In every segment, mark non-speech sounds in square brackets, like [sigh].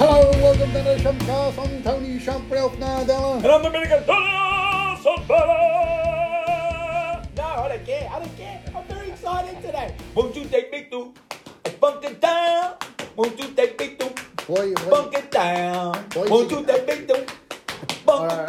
Hello, welcome to the Shumpcast. I'm Tony Shump, Ralph Nardella. And I'm Dominican Sonbella. No, I don't care. I don't care. I'm very excited today. Won't you take me to Bunk it down? Won't you take me to Boy, Bunk it down? Boy, Won't you- you take me to Bunk Alright.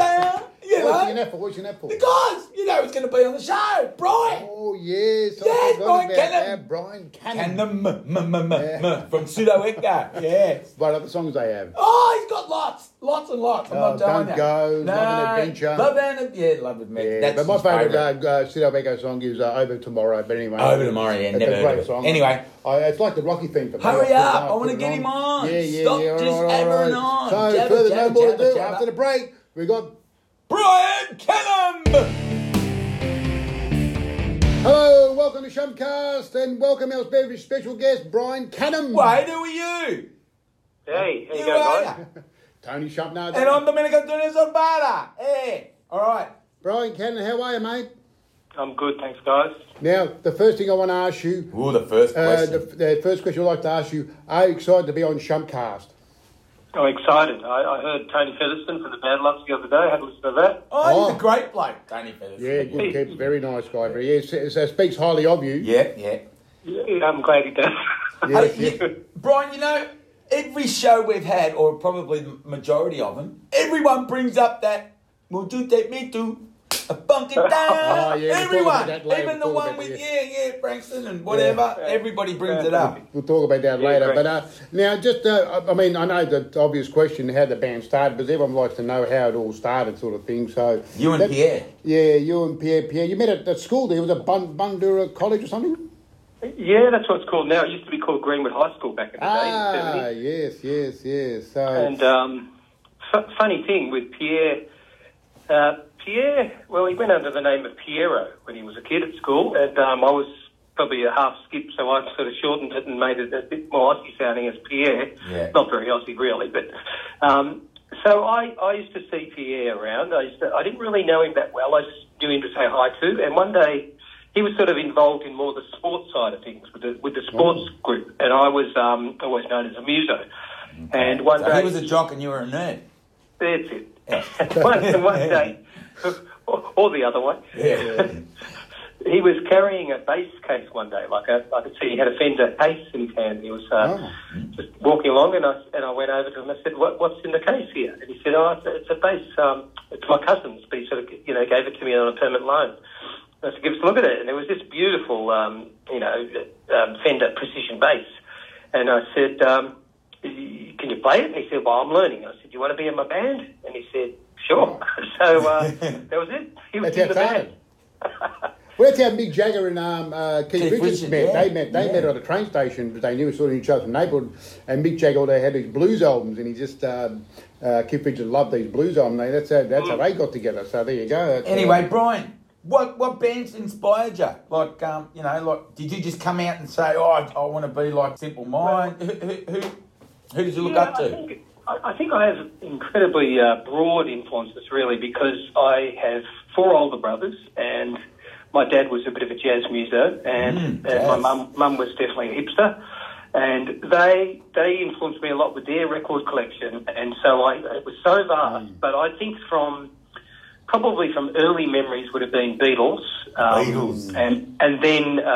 You What's your know? What's your nap? Because you know he's going to be on the show, Brian. Oh, yes. I Yes, forgot Brian about Canham. that. Brian Canham. And the m m m m Yeah. m from Pseudo Echo. [laughs] Yes. What other songs they have? Oh, he's got lots, lots and lots. I'm Oh, not telling Don't. Go, Love and Adventure. Love and yeah, love and adventure. Yeah, That's but my his favourite uh, uh, Sid Echo song is uh, Over Tomorrow. But anyway. Over Tomorrow, yeah, It's never a heard great of it. song. Anyway. I, it's like the Rocky theme for me. Hurry I put it up, I put wanna it get him on. Yeah, yeah, Stop yeah. all just right, all right. on. So, Jabba, further no jabba, more to do. jabba. After the break, we got Brian Canham. Hello, welcome to Shumpcast, and welcome our very special guest, Brian Canham. Wait, who are you? Hey, how you You going, are guys? ya? [laughs] Tony Shump now. And I'm Domenico Tunes Zorbara. Hey, all right. Brian Canham, how are you, mate? I'm good, thanks, guys. Now, the first thing I want to ask you, Ooh, the first uh, question. the, the first question I'd like to ask you, are you excited to be on Shumpcast? I'm excited. I, I heard Tony Featherstone from the Bad Lumps the other day. I had a listen to that. oh, he's Oh. a great bloke, Tony Feathers. Yeah, good keep, very nice guy. Very, yeah, so, so speaks highly of you. Yeah, yeah. Yeah, I'm glad he does. [laughs] Yes, Hey, yeah. you- Brian, you know, every show we've had, or probably the majority of them, everyone brings up that, will you take me to a bunk it [laughs] down? Oh, yeah, everyone, about even the we'll one with, that, yeah, yeah, Frankston and whatever, Yeah. everybody brings it up. We'll talk about that Yeah, later. great. But uh, now, just, uh, I I mean, I know the obvious question how the band started, but everyone likes to know how it all started, sort of thing. So You and that- Pierre. Yeah, you and Pierre. Pierre, you met at the school there. Was it Bun- Bundoora College or something? yeah, that's what it's called now. It used to be called Greenwood High School back in the day. Ah, yes, yes, yes. So, And um, f- funny thing with Pierre, uh, Pierre, well, he went under the name of Piero when he was a kid at school, and um, I was probably a half skip, so I sort of shortened it and made it a bit more Aussie sounding as Pierre. Yeah. Not very Aussie, really, but. Um, so I, I used to see Pierre around. I, used to, I didn't really know him that well. I just knew him to say hi to. And one day, he was sort of involved in more the sports side of things with the, with the sports group, and I was um, always known as a muso. And one So day, he was a jock and you were a nerd. that's it. [laughs] one, one day, [laughs] [laughs] or, or the other one, Yeah. [laughs] he was carrying a bass case one day. Like a, I could see he had a Fender case in his hand. He was uh, Oh. just walking along, and I and I went over to him. And I said, what, "What's in the case here?" And he said, "Oh, it's a, it's a bass. Um, it's my cousin's, but he sort of you know gave it to me on a permanent loan." And I said, "Give us a look at it." And it was this beautiful, um, you know, um, Fender precision bass. And I said, um, "Can you play it?" And he said, "Well, I'm learning." I said, "Do "You want to be in my band?" And he said, "Sure." [laughs] [laughs] so uh, that was it. He was That's in how the it band. [laughs] well, that's how Mick Jagger and um, uh, Keith, Keith Richards Richards, met. yeah. They met. They Yeah. met at a train station, but they knew sort of each other from neighbourhood. And Mick Jagger, they had these blues albums, and he just um, uh, Keith Richards loved these blues albums. They- That's how that's how they got together. So there you go. That's, Anyway, Brian, what what bands inspired you? Like, um, you know, like, did you just come out and say, "Oh, I, I want to be like Simple Mind"? Who, who, who, who did you look Yeah, up to? I think, I, I think I have incredibly uh, broad influences, really, because I have four older brothers, and my dad was a bit of a jazz muso, and, Mm, and my mum mum was definitely a hipster. And they they influenced me a lot with their record collection, and so I it was so vast. Mm. But I think from probably from early memories would have been Beatles. Um, Beatles. And and then uh,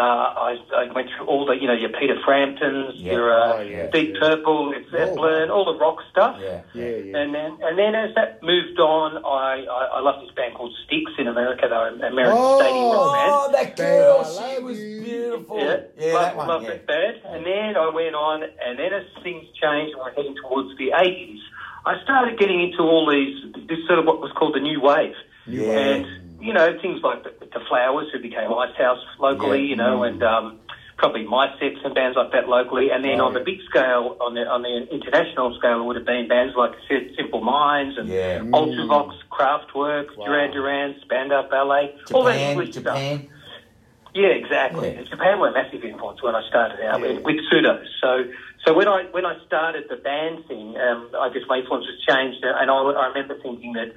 I, I went through all the, you know, your Peter Framptons, Yeah. your uh, Oh, yeah, Deep yeah. Purple, Led Zeppelin, all the rock stuff. Yeah. yeah, yeah. And then and then as that moved on, I, I, I loved this band called Styx in America. They were an American Oh. stadium rock band. Oh, that girl, I she was beautiful. Yeah, Yeah, love, that one. love yeah. that band. And then I went on, and then as things changed and we're heading towards the 80s, I started getting into all these, this sort of what was called the new wave. Yeah. And, you know, things like the, the Flowers, who became Icehouse locally, Yeah. you know, and um, probably My Sex and bands like that locally. And then Oh, on the big scale, on the on the international scale, it would have been bands like Simple Minds and Yeah. Ultravox, Kraftwerk, Wow. Duran Duran, Spandau Ballet, all that Japan, stuff. Japan. Yeah, exactly. Yeah. Japan were a massive influence when I started out Yeah. with, with pseudo. So, so when I when I started the band thing, um, I guess my influences changed, uh, and I, I remember thinking that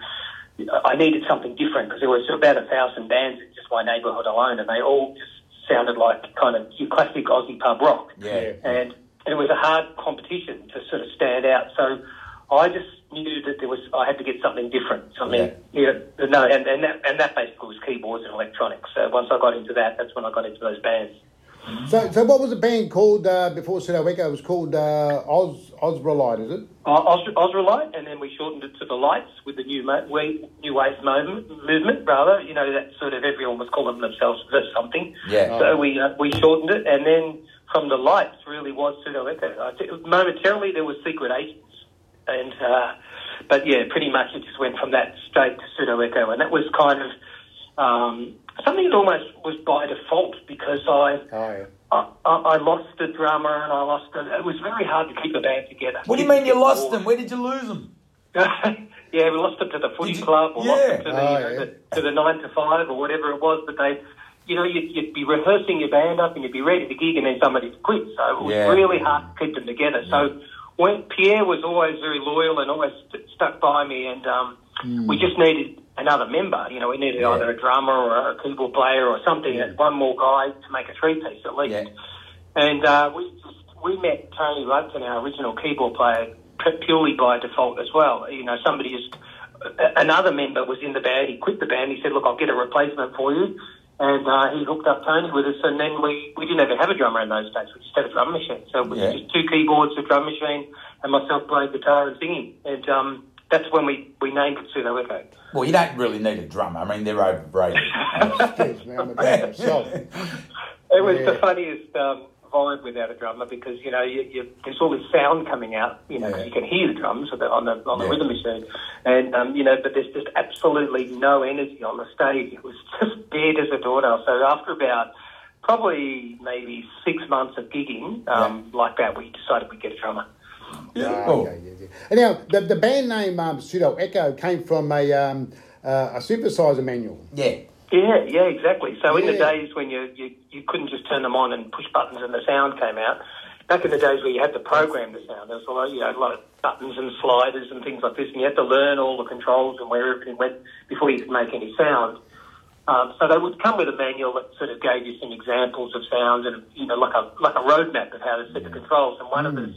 I needed something different because there was about a thousand bands in just my neighbourhood alone, and they all just sounded like kind of your classic Aussie pub rock. Yeah. And and it was a hard competition to sort of stand out. So I just knew that there was I had to get something different, something yeah, no, and and that and that basically was keyboards and electronics. So once I got into that, that's when I got into those bands. So, so what was the band called uh, before Pseudo Echo? It was called uh, Oz Ozralite, is it? Uh, Oz, Ozralite, and then we shortened it to the Lights with the new mo- we, new wave movement, movement. Rather, you know that sort of everyone was calling themselves the something. Yeah. So we uh, we shortened it, and then from the Lights really was Pseudo Echo. I think momentarily there was Secret Agents, and uh, but yeah, pretty much it just went from that straight to Pseudo Echo, and that was kind of. Um, something that almost was by default because I, Oh, yeah. I, I I lost the drummer and I lost a, it was very hard to keep a band together. What do you mean you lost them? Where did you lose them? [laughs] yeah, we lost them to the footy you- club or lost yeah. them to the, Oh, you know, yeah. the to the nine to five or whatever it was. But they, you know, you'd, you'd be rehearsing your band up and you'd be ready to gig and then somebody'd quit. So it was Yeah. really hard to keep them together. So when Pierre was always very loyal and always st- stuck by me, and um, we just needed another member. You know, we needed Yeah. either a drummer or a keyboard player or something, and one more guy to make a three piece at least. Yeah. And uh, we just, we met Tony Lugton, our original keyboard player, purely by default as well. You know, somebody just another member was in the band. He quit the band. He said, "Look, I'll get a replacement for you." And uh, he hooked up Tony with us, and then we, we didn't even have a drummer in those days. We just had a drum machine. So it was Yeah. just two keyboards, a drum machine, and myself playing guitar and singing. And um, that's when we, we named it Pseudo Echo. Well, you don't really need a drummer. I mean, they're overrated. Excuse me, I'm a drummer myself. It was Yeah. the funniest um, vibe without a drummer because you know you, you, there's all this sound coming out. You know, Yeah. you can hear the drums on the on the, on the Yeah. rhythm machine, and um, you know, but there's just absolutely no energy on the stage. It was just dead as a doornail. So after about probably maybe six months of gigging um, like that, we decided we'd get a drummer. Yeah. Oh, okay, yeah, yeah. And now, the, the band name um, Pseudo Echo came from a, um, uh, a synthesizer manual. Yeah. Yeah, yeah, exactly. So in the days when you, you you couldn't just turn them on and push buttons and the sound came out, back in the days where you had to program the sound, there was a lot, you know, a lot of buttons and sliders and things like this, and you had to learn all the controls and where everything went before you could make any sound. Um, so they would come with a manual that sort of gave you some examples of sounds and you know like a like a roadmap of how to set the controls. And one of the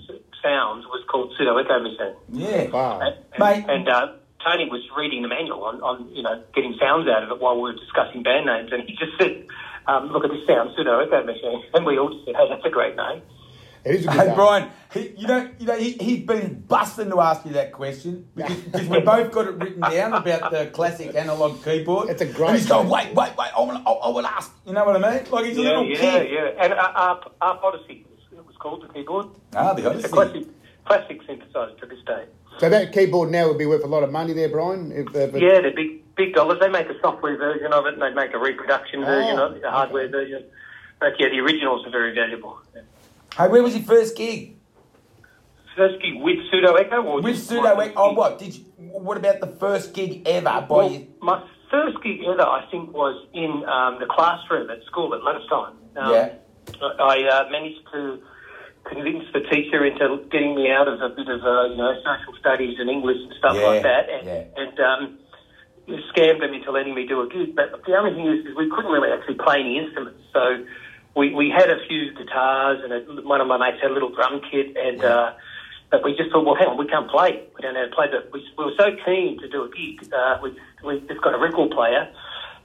s- sounds was called pseudo echo machine. Yeah. Wow. And, Mate. and uh, Tony was reading the manual on, on, you know, getting sounds out of it while we were discussing band names, and he just said, um, "Look at this sound, pseudo echo machine," [laughs] and we all just said, "Hey, that's a great name." It is a good Hey name. Brian, he, you know, you know, he, he's been busting to ask you that question because, [laughs] because we both got it written down about the classic analog keyboard. It's a great And he's going, wait, wait, wait, I will, I, I will ask. You know what I mean? Like he's a Yeah, little yeah, kid. yeah. yeah. And uh, Arp, Arp Odyssey was, it was called the keyboard. Ah, the It's a Odyssey. classic, classic synthesizer to this day. So that keyboard now would be worth a lot of money there, Brian. If, if it- Yeah, they're big, big dollars. They make a software version of it, and they make a reproduction version Oh, of it, a hardware okay. version. But yeah, the originals are very valuable. Hey, where was your first gig? First gig with pseudo echo or With just Pseudo Echo? Oh, what? Did you, what about the first gig ever by Well, you? my first gig ever, I think, was in um, the classroom at school at lunchtime. Um, Yeah. I uh, managed to convince the teacher into getting me out of a bit of, uh, you know, social studies and English and stuff Yeah, like that, and, yeah. and um, scammed them into letting me do a gig. But the only thing is, is we couldn't really actually play any instruments, so we, we had a few guitars and a, one of my mates had a little drum kit, and Yeah. uh, but we just thought, well, hang on, we can't play. We don't know how to play. But we, we were so keen to do a gig. Uh, we we just got a record player,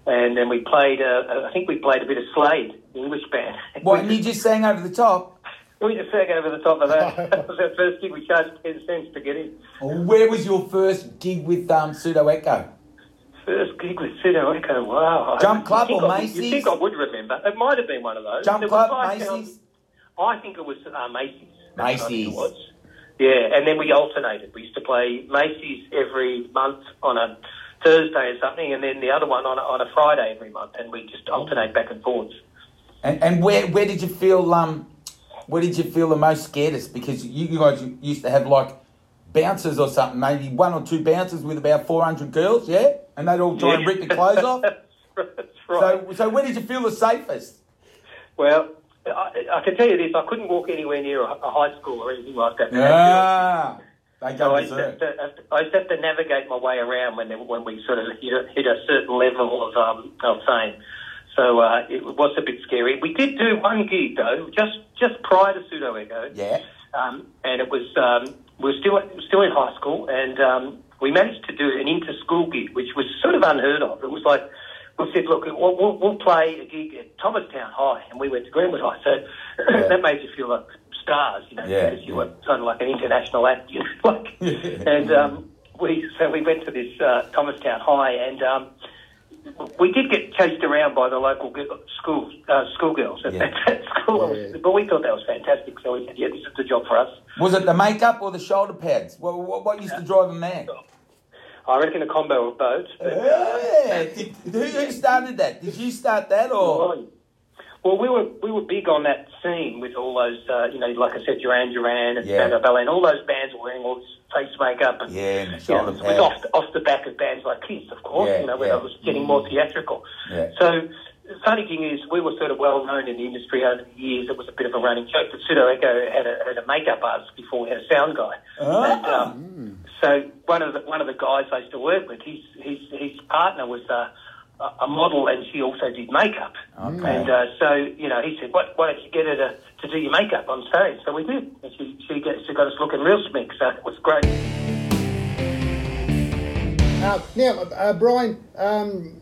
and then we played. Uh, I think we played a bit of Slade, the English band. What, and [laughs] you just sang over the top? We just sang over the top of that. [laughs] that was our first gig. We charged ten cents to get in. Where was your first gig with um, Pseudo Echo? First gig with Pseudo Echo. Wow. Jump Club or I Macy's? You think I would remember? It might have been one of those. Jump There Club, five pounds- Macy's? I think it was uh, Macy's. That's what I think Macy's. was. Yeah, and then we alternated. We used to play Macy's every month on a Thursday or something, and then the other one on a, on a Friday every month, and we just alternate back and forwards. And, and where where did you feel um where did you feel the most scaredest? Because you guys used to have like bouncers or something, maybe one or two bouncers with about four hundred girls, yeah, and they'd all try and rip your clothes off. [laughs] That's right. So so where did you feel the safest? well, I, I can tell you this: I couldn't walk anywhere near a, a high school or anything like that. Ah, they So I used, to. I used to have to navigate my way around when when we sort of hit a, hit a certain level of um, of fame. So uh, it was a bit scary. We did do one gig though, just just prior to Pseudo Echo. Yeah. Um, and it was um, we were still still in high school, and um, we managed to do an inter-school gig, which was sort of unheard of. It was like we said, look, we'll, we'll, we'll play a gig at Thomastown High, and we went to Greenwood High. So [laughs] that made you feel like stars, you know, Yeah, because you yeah. were kind of like an international act, you know, [laughs] like. [laughs] and um, we so we went to this uh, Thomastown High, and um, we did get chased around by the local gi- school uh, schoolgirls at Yeah. that school, Yeah. [laughs] but we thought that was fantastic. So we said, yeah, this is the job for us. Was it the makeup or the shoulder pads? What, what, what used to drive them mad? I reckon a combo of both. But, Yeah. Did, who, who started that? Did you start that or? Well, we were we were big on that scene with all those, uh, you know, like I said, Duran Duran and Yeah. Spandau Ballet, and all those bands were wearing all this face makeup. And, Yeah, you know, was off, off the back of bands like Kiss, of course, Yeah, you know, where yeah. it was getting more theatrical. Yeah. So the funny thing is, we were sort of well known in the industry over the years. It was a bit of a running joke that Pseudo Echo had a, had a makeup artist before we had a sound guy. Ah. And, um, so one of the one of the guys I used to work with, his his his partner was uh, a, a model, and she also did makeup. Okay. And uh, so you know, he said, "What? Why don't you get her to, to do your makeup on stage?" So we did. And she she, got, she got us looking real smick. So it was great. Uh, now, uh, Brian, um,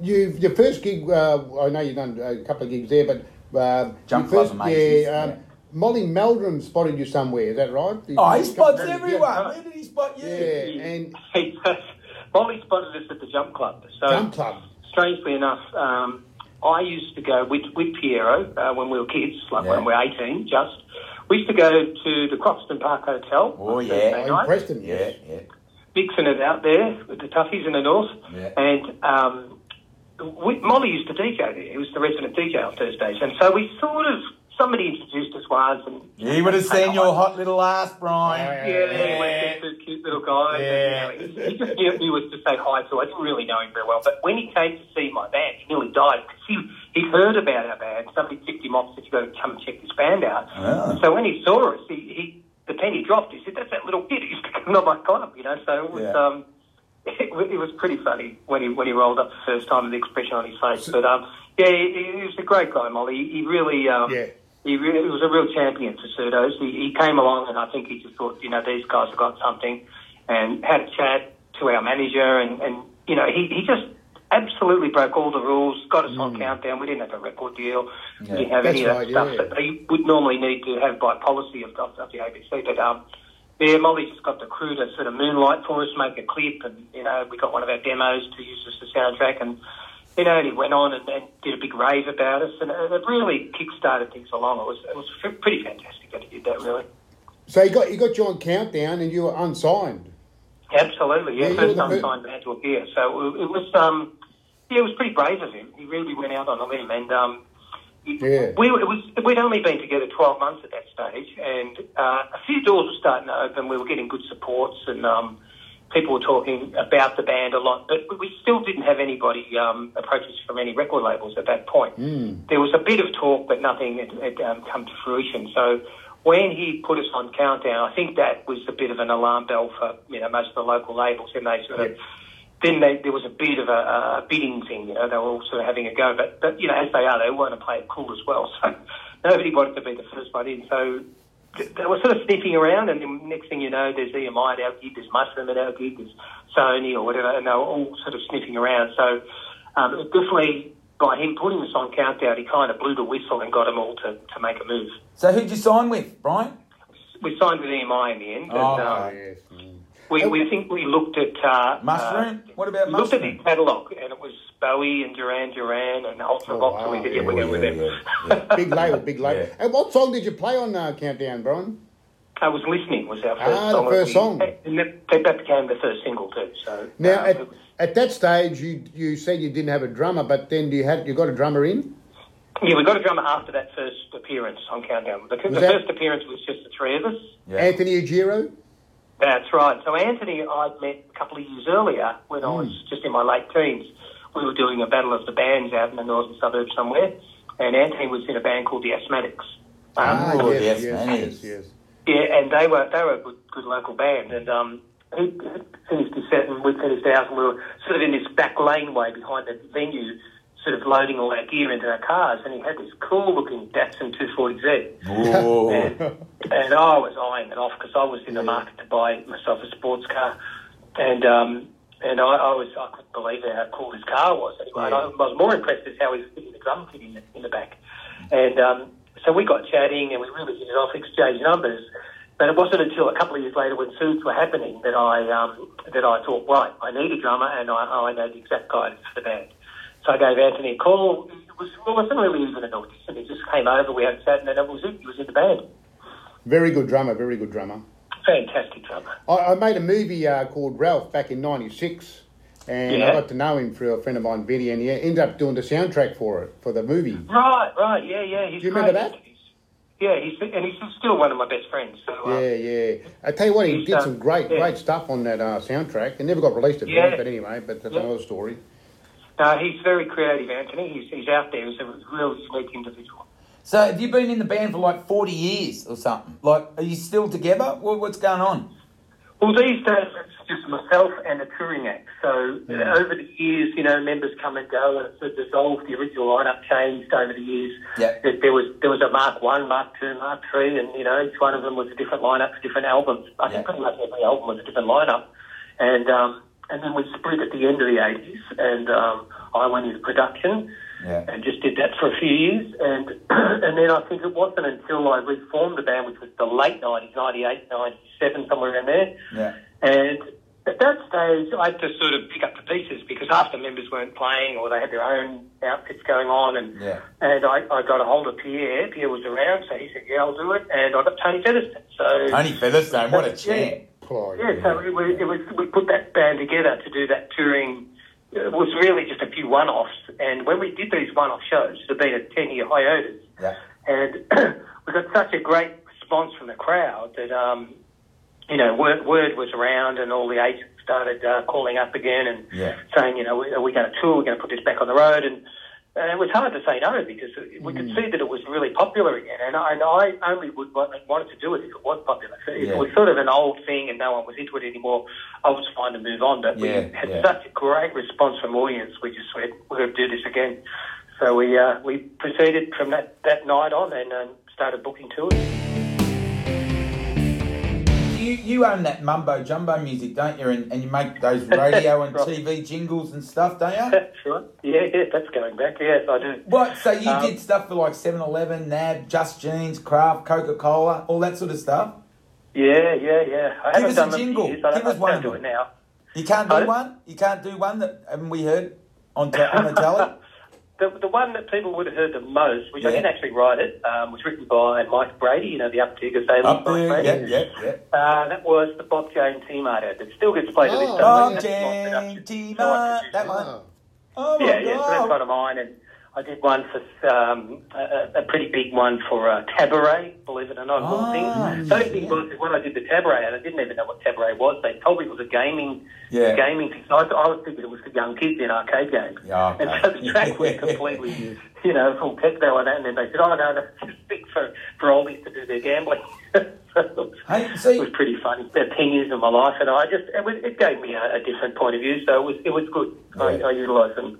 you your first gig. Uh, I know you've done a couple of gigs there, but uh, Jump your first, Club yeah, um, yeah. Molly Meldrum spotted you somewhere. Is that right? Oh, he spots Yeah. everyone. Where did he spot you? Yeah, and [laughs] Molly spotted us at the jump club. So Jump Club. strangely enough, um, I used to go with with Piero uh, when we were kids, like Yeah. when we were eighteen, just. We used to go to the Croxton Park Hotel. Oh, yeah. Oh, in. Preston, Yeah, yeah. Vixen is out there with the toughies in the north. Yeah. And um, we, Molly used to DJ there. He was the resident DJ on Thursdays. And so we sort of, somebody introduced us once. And, He would have seen your hot little ass, Brian. Yeah, he went to two cute little guys. Yeah. And, you know, he, he just knew, knew us to say hi to. I didn't really know him very well. But when he came to see my band, he nearly died because he, he'd heard about our band. Somebody tipped him off, said, you've got to come and check this band out. Ah. So when he saw us, he, he the penny dropped. He said, "That's that little kid who's coming on my club," you know. So it was, Yeah. um, [laughs] it, it was pretty funny when he when he rolled up the first time, and the expression on his face. But um, yeah, he, he was a great guy, Molly. He really, um, Yeah. He really he was a real champion for pseudos. He, he came along, and I think he just thought, you know, these guys have got something, and had a chat to our manager, and and you know, he he just. Absolutely broke all the rules. Got us on countdown. We didn't have a record deal. We didn't have any Mm. Of that right, stuff yeah. that they would normally need to have by policy of, of, of the ABC. But um, yeah, Molly just got the crew to sort of moonlight for us, make a clip, and you know we got one of our demos to use as the soundtrack, and you know and he went on and, and did a big rave about us, and it, really kick-started things along. It was it was pretty fantastic that he did that, really. So you got you got you on countdown, and you were unsigned. Absolutely, yeah. Yeah, first were the time fir- signed band to appear, so it, was um, yeah, it was pretty brave of him. He really went out on a limb, and um, Yeah. we it was we'd only been together twelve months at that stage, and uh, a few doors were starting to open. We were getting good supports, and um, people were talking about the band a lot, but we still didn't have anybody um, approach us from any record labels at that point. There was a bit of talk, but nothing had, had um, come to fruition. So when he put us on Countdown, I think that was a bit of an alarm bell for you know most of the local labels, and they sort of. Yep. Then they, there was a bit of a, a bidding thing, you know, they were all sort of having a go, but, but you know, as they are, they want to play it cool as well. [laughs] So nobody wanted to be the first one in. So they were sort of sniffing around, and then next thing you know, there's EMI at our gig, there's Mushroom at our gig, there's Sony or whatever, and they were all sort of sniffing around. So um, it definitely, by him putting us on Countdown, he kind of blew the whistle and got them all to, to make a move. So who'd you sign with, Brian? We signed with EMI in the end. Oh, and, um, Oh, yes. We, we think we looked at uh, Mushroom? Uh, What about we looked at Mushroom? the catalogue, and it was Bowie and Duran Duran and Ultra Oh, Vox, and we said, "Yeah, we're Oh, going with them." Big label, big label. And what song did you play on uh, Countdown, Brian? I was listening was our first Ah, the song. first song. and that, that became the first single too. So Now, uh, at, was- at that stage, you you said you didn't have a drummer, but then you had you got a drummer in. yeah, we got a drummer after that first appearance on Countdown. The, the that- first appearance was just the three of us. Yeah. Anthony Argiro. That's right. So Anthony, I'd met a couple of years earlier when I was Hmm. just in my late teens. We were doing a battle of the bands out in the northern suburbs somewhere, and Anthony was in a band called the Asthmatics. Um, Ah, Oh, yes, yes, yes, man, yes, yes. yes. Yeah, and they were they were a good, good local band, and um, he he finished his set and we finished ours, and we were sort of in this back laneway behind the venue, sort of loading all our gear into our cars, and he had this cool looking Datsun 240Z. And, and I was eyeing it off because I was in the market to buy myself a sports car, and um, and I, I was I couldn't believe how cool his car was. Anyway, and I, I was more impressed as how he was fitting the drum kit in the, in the back, and um, so we got chatting and we really hit it off, exchanged numbers. But it wasn't until a couple of years later, when suits were happening, that I um, that I thought, right, I need a drummer, and I, I know the exact guidance for the band. So I gave Anthony a call. It, was, well, it wasn't really even an audition. He just came over. We had sat, and then it was it. He was in the band. Very good drummer, very good drummer. Fantastic drummer. I, I made a movie uh, called Ralph back in '96, and Yeah. I got to know him through a friend of mine, Betty, and he ended up doing the soundtrack for it for the movie. Right, right, yeah, yeah. He's Do you remember that? Yeah, he's and he's still one of my best friends. So uh, Yeah, yeah. I tell you what, he did uh, some great, yeah. great stuff on that uh, soundtrack. It never got released at Yeah. all, but anyway, but that's Yeah. another story. No, he's very creative, Anthony. He's he's out there. He's a really unique individual. So have you been in the band for like 40 years or something? Like, are you still together? What, what's going on? Well, these days it's just myself and a touring act. So uh, over the years, you know, members come and go, and it's dissolved. The original lineup changed over the years. Yeah. There, was there was a Mark One, Mark Two, Mark Three, and you know, each one of them was a different lineup for different albums. I think pretty much every album was a different lineup, and um, and then we split at the end of the eighties, and um, I went into production Yeah. and just did that for a few years. And [clears throat] and then I think it wasn't until I reformed the band, which was the late 90s, 98, 97, somewhere around there. Yeah. And at that stage, I had to sort of pick up the pieces because half the members weren't playing or they had their own outfits going on. And Yeah. and I, I got a hold of Pierre. Pierre was around, so he said, yeah, I'll do it. And I got Tony Featherstone. So Tony Featherstone, what a [laughs] Yeah. Clyde. yeah, so it was, it was, we put that band together to do that touring. It was really just a few one-offs, and when we did these one-off shows, it had been a ten-year hiatus, Yeah. and [clears throat] we got such a great response from the crowd that, um, you know, word, word was around, and all the agents started uh, calling up again and Yeah. saying, you know, are we going to tour? We're going to put this back on the road, and and it was hard to say no because we could see that it was really popular again, and I, and I only would wanted to do it if it was popular. So if Yeah. it was sort of an old thing and no one was into it anymore, I was fine to move on. But Yeah, we had yeah. such a great response from audience, we just said we're going to do this again. So we uh, we proceeded from that, that night on and um, started booking tours. You, you own that mumbo jumbo music, don't you? And, and you make those [laughs] radio and Right. TV jingles and stuff, don't you? That's right. Yeah, yeah, that's going back. Yes, I do. What? So you Um, did stuff for like 7 Eleven, NAB, Just Jeans, Kraft, Coca Cola, all that sort of stuff? Yeah, yeah, yeah. I Give haven't us a jingle. Give us one do it now. You can't do one? You can't do one that haven't we heard on, te- on the telly? [laughs] The, the one that people would have heard the most, which I didn't actually write it, um, was written by Mike Brady, you know, the Up Digger Salem Up Mike there, Brady. yeah, yeah, yeah. Uh, that was the Bob Jane Team ad that still gets played to this Oh. day. Bob Jane. Team that one. Oh. Oh my Yeah, yeah, so that's God. one of mine. And I did one for um, a, a pretty big one for uh, Tabaret, believe it or not. Ah, thing. So yeah. big was when I did the Tabaret, and I didn't even know what Tabaret was. They told me it was a gaming, Yeah. gaming thing. So I, I was thinking it was for young kids in arcade games. Yeah, okay. And so the track was [laughs] completely, you know, full techno and that. And then they said, oh no, that's just big for for oldies to do their gambling. [laughs] so it was- it was pretty funny. About ten years of my life, and I just it, was, it gave me a, a different point of view. So it was it was good. I, I utilised some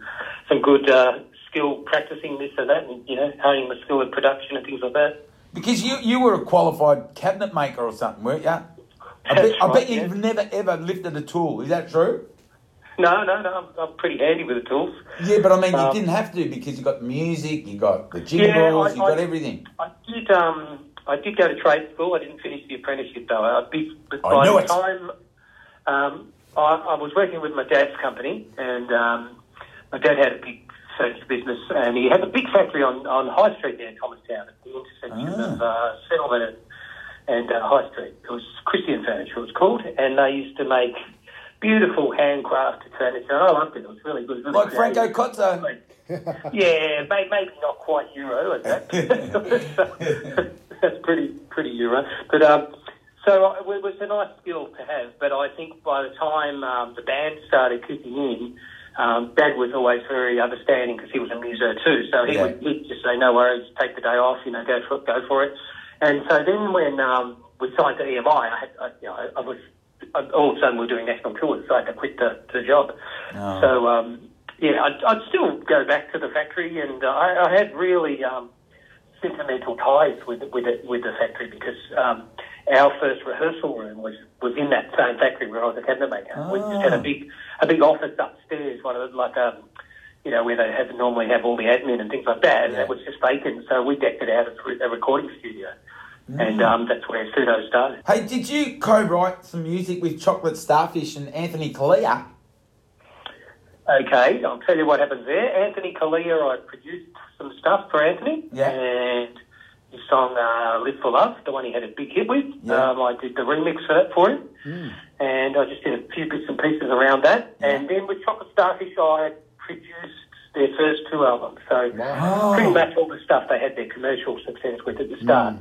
some good uh, skill practicing this and that, and you know honing my skill in production and things like that. because you, you were a qualified cabinet maker or something, weren't you? I bet, That's I bet right, you've never ever lifted a tool. Is that true? No, no, no. I'm, I'm pretty handy with the tools. Yeah, but I mean, you Um, didn't have to because you got music, you got the jingles, I- you got I- everything. I did. Um, I did go to trade school. I didn't finish the apprenticeship though. I, be, by knew the it. time um, I, I was working with my dad's company, and um, my dad had a big furniture business, and he had a big factory on, on High Street there in Thomastown, at the intersection Ah. of uh, Settlement and, and uh, High Street. It was Christian Furniture, it was called, and they used to make beautiful handcrafted furniture. I loved it. It was really good. Really Like Franco creative. [laughs] Yeah, may, maybe not quite Euro at that. [laughs] [laughs] That's pretty pretty Euro, but um, so uh, it was a nice skill to have. But I think by the time um, the band started kicking in, um, Dad was always very understanding because he was a muso too. So he Yeah. would he'd just say, "No worries, take the day off. You know, go for it, go for it." And so then when um, we signed to EMI, I, had, I, you know, I was I, all of a sudden we we're doing national tours, so I had to quit the, the job. Oh. So um, yeah, I'd, I'd still go back to the factory, and uh, I, I had really um, sentimental ties with with it, with the factory because um, our first rehearsal room was, was in that same factory where I was a cabinet maker. We just had a Ah. big a big office upstairs, one of the, like um, you know where they have normally have all the admin and things like that, and Yeah. that was just vacant. So we decked it out as a recording studio, and Mm. um, that's where Pseudo started. Hey, did you co-write some music with Chocolate Starfish and Anthony Callea? Okay, I'll tell you what happens there. Anthony Callea, I produced some stuff for Anthony, Yeah. and his song uh, "Live for Love," the one he had a big hit with. Yeah. Um, I did the remix for that for him, and I just did a few bits and pieces around that. Yeah. And then with Chocolate Starfish, I produced their first two albums. So Wow. pretty much all the stuff they had their commercial success with at the start.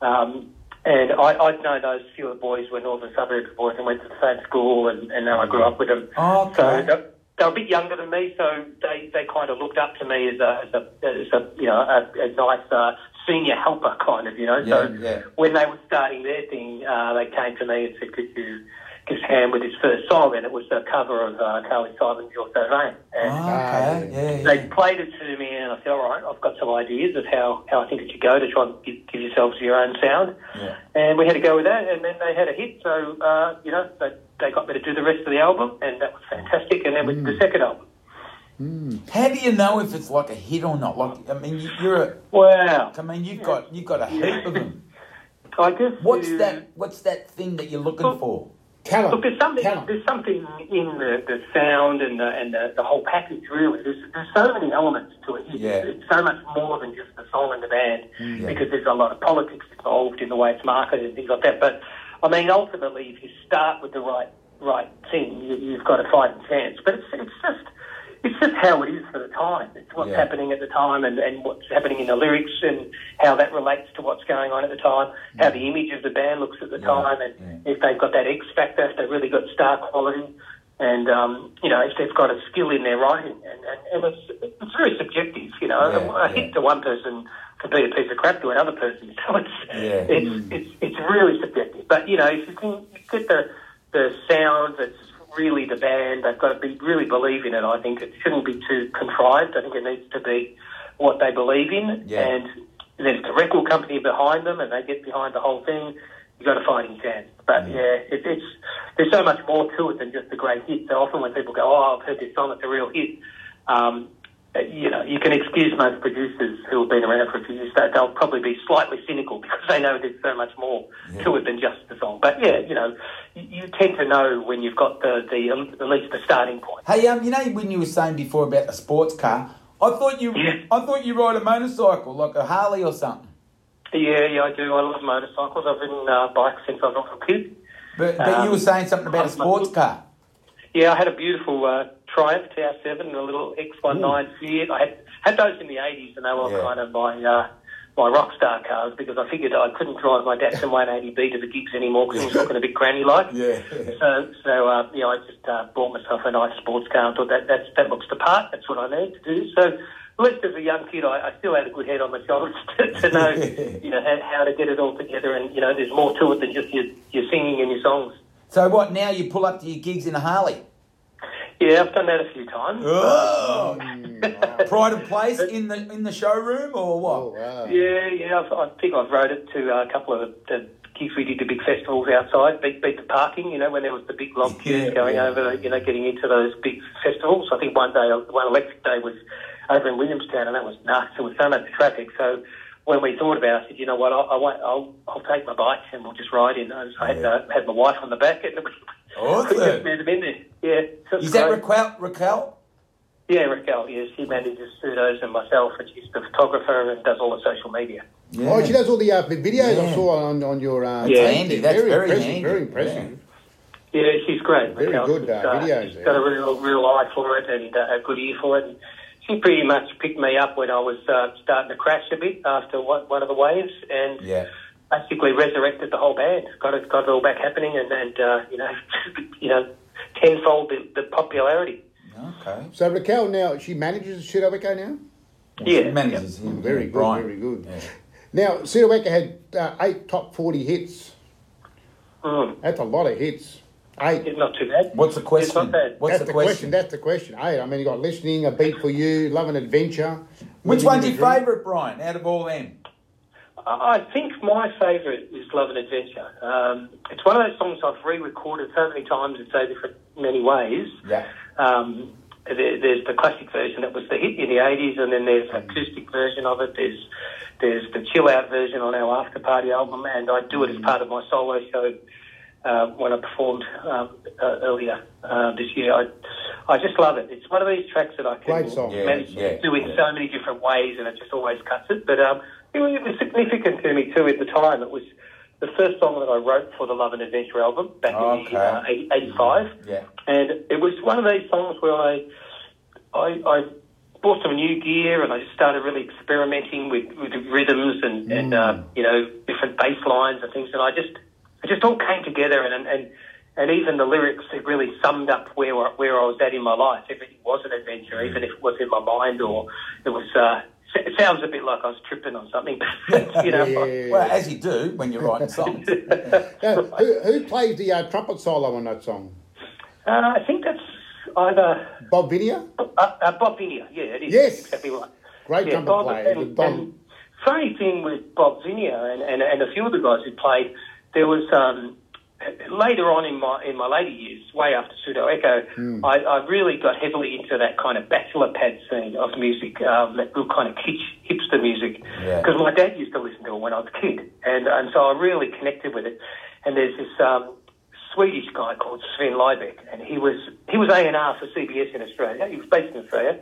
Um, and I, I'd known those few of the boys were northern suburbs boys and went to the same school, and, and now I grew up with them. Okay. So they, they were a bit younger than me, so they, they kind of looked up to me as a, as a, as a you know a, a nice uh, senior helper kind of you know. so Yeah, yeah. when they were starting their thing, uh, they came to me and said, "Could you give us a hand with his first song?" And it was a cover of uh, Carly Simon's "Your So Vain." And Oh, okay, yeah, they yeah. played it to me, and I said, "All right, I've got some ideas of how, how I think it should go to try and give, give yourselves your own sound." Yeah. And we had to go with that, and then they had a hit. So uh, you know, they, they got me to do the rest of the album, and that was fantastic. And then we did the second album. Mm. How do you know if it's like a hit or not? Like, I mean, you- you're a, Wow, I mean, you've got you've got a heap of them. I guess What's you- that? What's that thing that you're looking Well- for? Talent. Look, there's something. Talent. There's something in the, the sound and the and the, the whole package. Really, there's there's so many elements to it. It's, Yeah. it's so much more than just the song and the band mm, Yeah. because there's a lot of politics involved in the way it's marketed and things like that. But I mean, ultimately, if you start with the right right thing, you, you've got a fighting chance. But it's it's just. It's just how it is for the time. It's what's Yeah. happening at the time and, and what's happening in the lyrics and how that relates to what's going on at the time, how the image of the band looks at the Yeah, time, and yeah. if they've got that X factor, if they've really got star quality, and um, you know if they've got a skill in their writing, and, and, and it's it's very subjective. You know, Yeah, a yeah. hit to one person can be a piece of crap to another person. [laughs] So it's Yeah. it's, it's it's really subjective. But you know, if you can get the the sound that's really the band, they've got to be really believe in it. I think it shouldn't be too contrived. I think it needs to be what they believe in, Yeah. and there's the record company behind them, and they get behind the whole thing. You've got a fighting chance. But Mm. yeah, it, it's there's so much more to it than just a great hit. So often when people go, "Oh, I've heard this song, it's a real hit," um, you know, you can excuse most producers who have been around for a few years. That they'll probably be slightly cynical [laughs] because they know there's so much more to it than just the song. But yeah, you know, you, you tend to know when you've got the the at least the starting point. Hey, um, you know when you were saying before about the sports car, I thought you, Yeah. I thought you ride a motorcycle like a Harley or something. Yeah, yeah, I do. I love motorcycles. I've ridden uh, bikes since I was a kid. But, but you Um, were saying something about a sports car. Yeah, I had a beautiful uh, Triumph TR7 and a little X19 Fiat. I had had those in the 80s, and they were Yeah. kind of my uh, my rock star cars because I figured I couldn't drive my Datsun 180B to the gigs anymore because it was looking a bit granny like. Yeah. [laughs] So, so uh, you know, I just uh, bought myself a nice sports car and thought that that's, that looks the part. That's what I need to do. So, at least as a young kid, I, I still had a good head on my shoulders [laughs] to, to know, [laughs] you know, how, how to get it all together. And you know, there's more to it than just your, your singing and your songs. So what? Now you pull up to your gigs in a Harley. Yeah, I've done that a few times. Oh. Mm, Pride of place in the in the showroom or what? Oh, wow. Yeah, yeah. I've, I think I've rode it to uh, a couple of the gigs we did, the big festivals outside, beat, beat the parking. You know, when there was the big long queues Yeah, going yeah. over, you know, getting into those big festivals. I think one day, one electric day was over in Williamstown, and that was nuts. There was so much traffic. So when we thought about it, I said, you know what, I, I won't, I'll, I'll take my bike and we'll just ride in. those. I had, Yeah. uh, had my wife on the back, and [laughs] Awesome. we just met them in there. Yeah, so Is that. Raquel? Raquel? Yeah, Raquel. Yes, she manages pseudos and myself, and she's the photographer and does all the social media. Yeah. Oh, she does all the uh, videos Yeah. I saw on, on your. Uh, Yeah. handy. That's very, impressive. handy. Very impressive. Yeah, she's great. Very Raquel. good, She's, uh, videos She's there. got a real, real eye for it and uh, a good ear for it. And she pretty much picked me up when I was uh, starting to crash a bit after one, one of the waves, and Yeah. basically resurrected the whole band. Got it, got it all back happening, and, and uh, you know, [laughs] you know, tenfold the, the popularity. Okay. So Raquel now she manages Pseudo Echo now. Yeah, Manages him. Very good, Brian. very good. Yeah. Now Pseudo Echo had uh, eight top forty hits. Mm. That's a lot of hits. Hey, It's not too bad. What's the It's question? not bad. What's that's the the question? question? That's the question. Hey, I mean, you got listening, a beat for you, love and adventure. Which one's your favourite, Brian, out of all them? I I think my favourite is Love and Adventure. Um, it's one of those songs I've re-recorded so many times in so different many ways. Yeah. Um, there, there's the classic version that was the hit in the 80s, and then there's the acoustic version of it. There's there's the chill out version on our After Party album, and I do it as part of my solo show uh, when I performed um, uh, earlier uh, this year. I, I just love it. It's one of these tracks that I can Great. Yeah, manage yeah, to do in yeah. so many different ways, and it just always cuts it. But um, it, was, it was significant to me too at the time. It was the first song that I wrote for the Love and Adventure album back in uh, 85. Yeah. And it was one of these songs where I, I, I bought some new gear and I just started really experimenting with, with rhythms and, and uh, you know different bass lines and things. And I just it just all came together and and and even the lyrics it really summed up where I- where I was at in my life. Everything was an adventure, even if it was in my mind or it was. Uh, it sounds a bit like I was tripping on something, [laughs] but you know. Yeah, yeah, yeah. Well, as you do when you're writing [laughs] songs. Now, who, who plays the uh, trumpet solo on that song? Uh, I think that's either Bob Venier? uh, uh, Bob Venier. Yeah, it is Yes. exactly right. Great Yeah, trumpet Bob, player. And, Bob- and funny thing with Bob Venier and, and, and a few of the guys who played, there was um, later on in my in my later years, way after Pseudo Echo, Hmm. I, I really got heavily into that kind of bachelor pad scene of music, um, that real kind of kitsch hipster music. Yeah. Because my dad used to listen to it when I was a kid, and and so I really connected with it. And there's this um, Swedish guy called Sven Libaek, and he was he was A and R for CBS in Australia. He was based in Australia,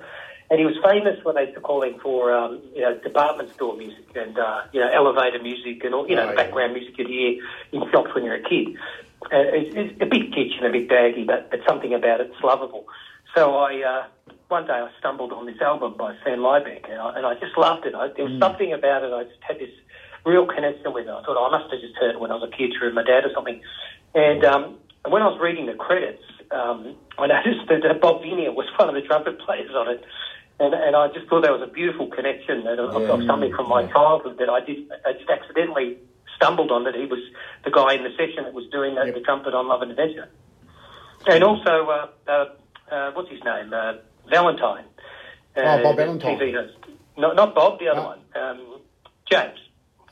and he was famous when they used to call him for um, you know department store music and uh, you know elevator music and all you know Oh, yeah. background music you'd hear in shops when you're a kid. Uh, it's, it's a bit kitsch and a bit baggy, but, but something about it's lovable. So I uh, one day I stumbled on this album by Sven Libaek, and I, and I just loved it. I, there was something about it. I just had this real connection with it. I thought oh, I must have just heard it when I was a kid through my dad or something. And um, when I was reading the credits, um, I [laughs] noticed that uh, Bob Venier was one of the trumpet players on it. And, and I just thought that was a beautiful connection that, of, of something from my childhood that I did. I just accidentally stumbled on that he was the guy in the session that was doing the, Yep. the trumpet on Love and Adventure. And also, uh, uh, uh, what's his name? Uh, Valentine. Uh, Oh, Bob Valentine. TV host. No, not Bob, the other No. one. Um, James.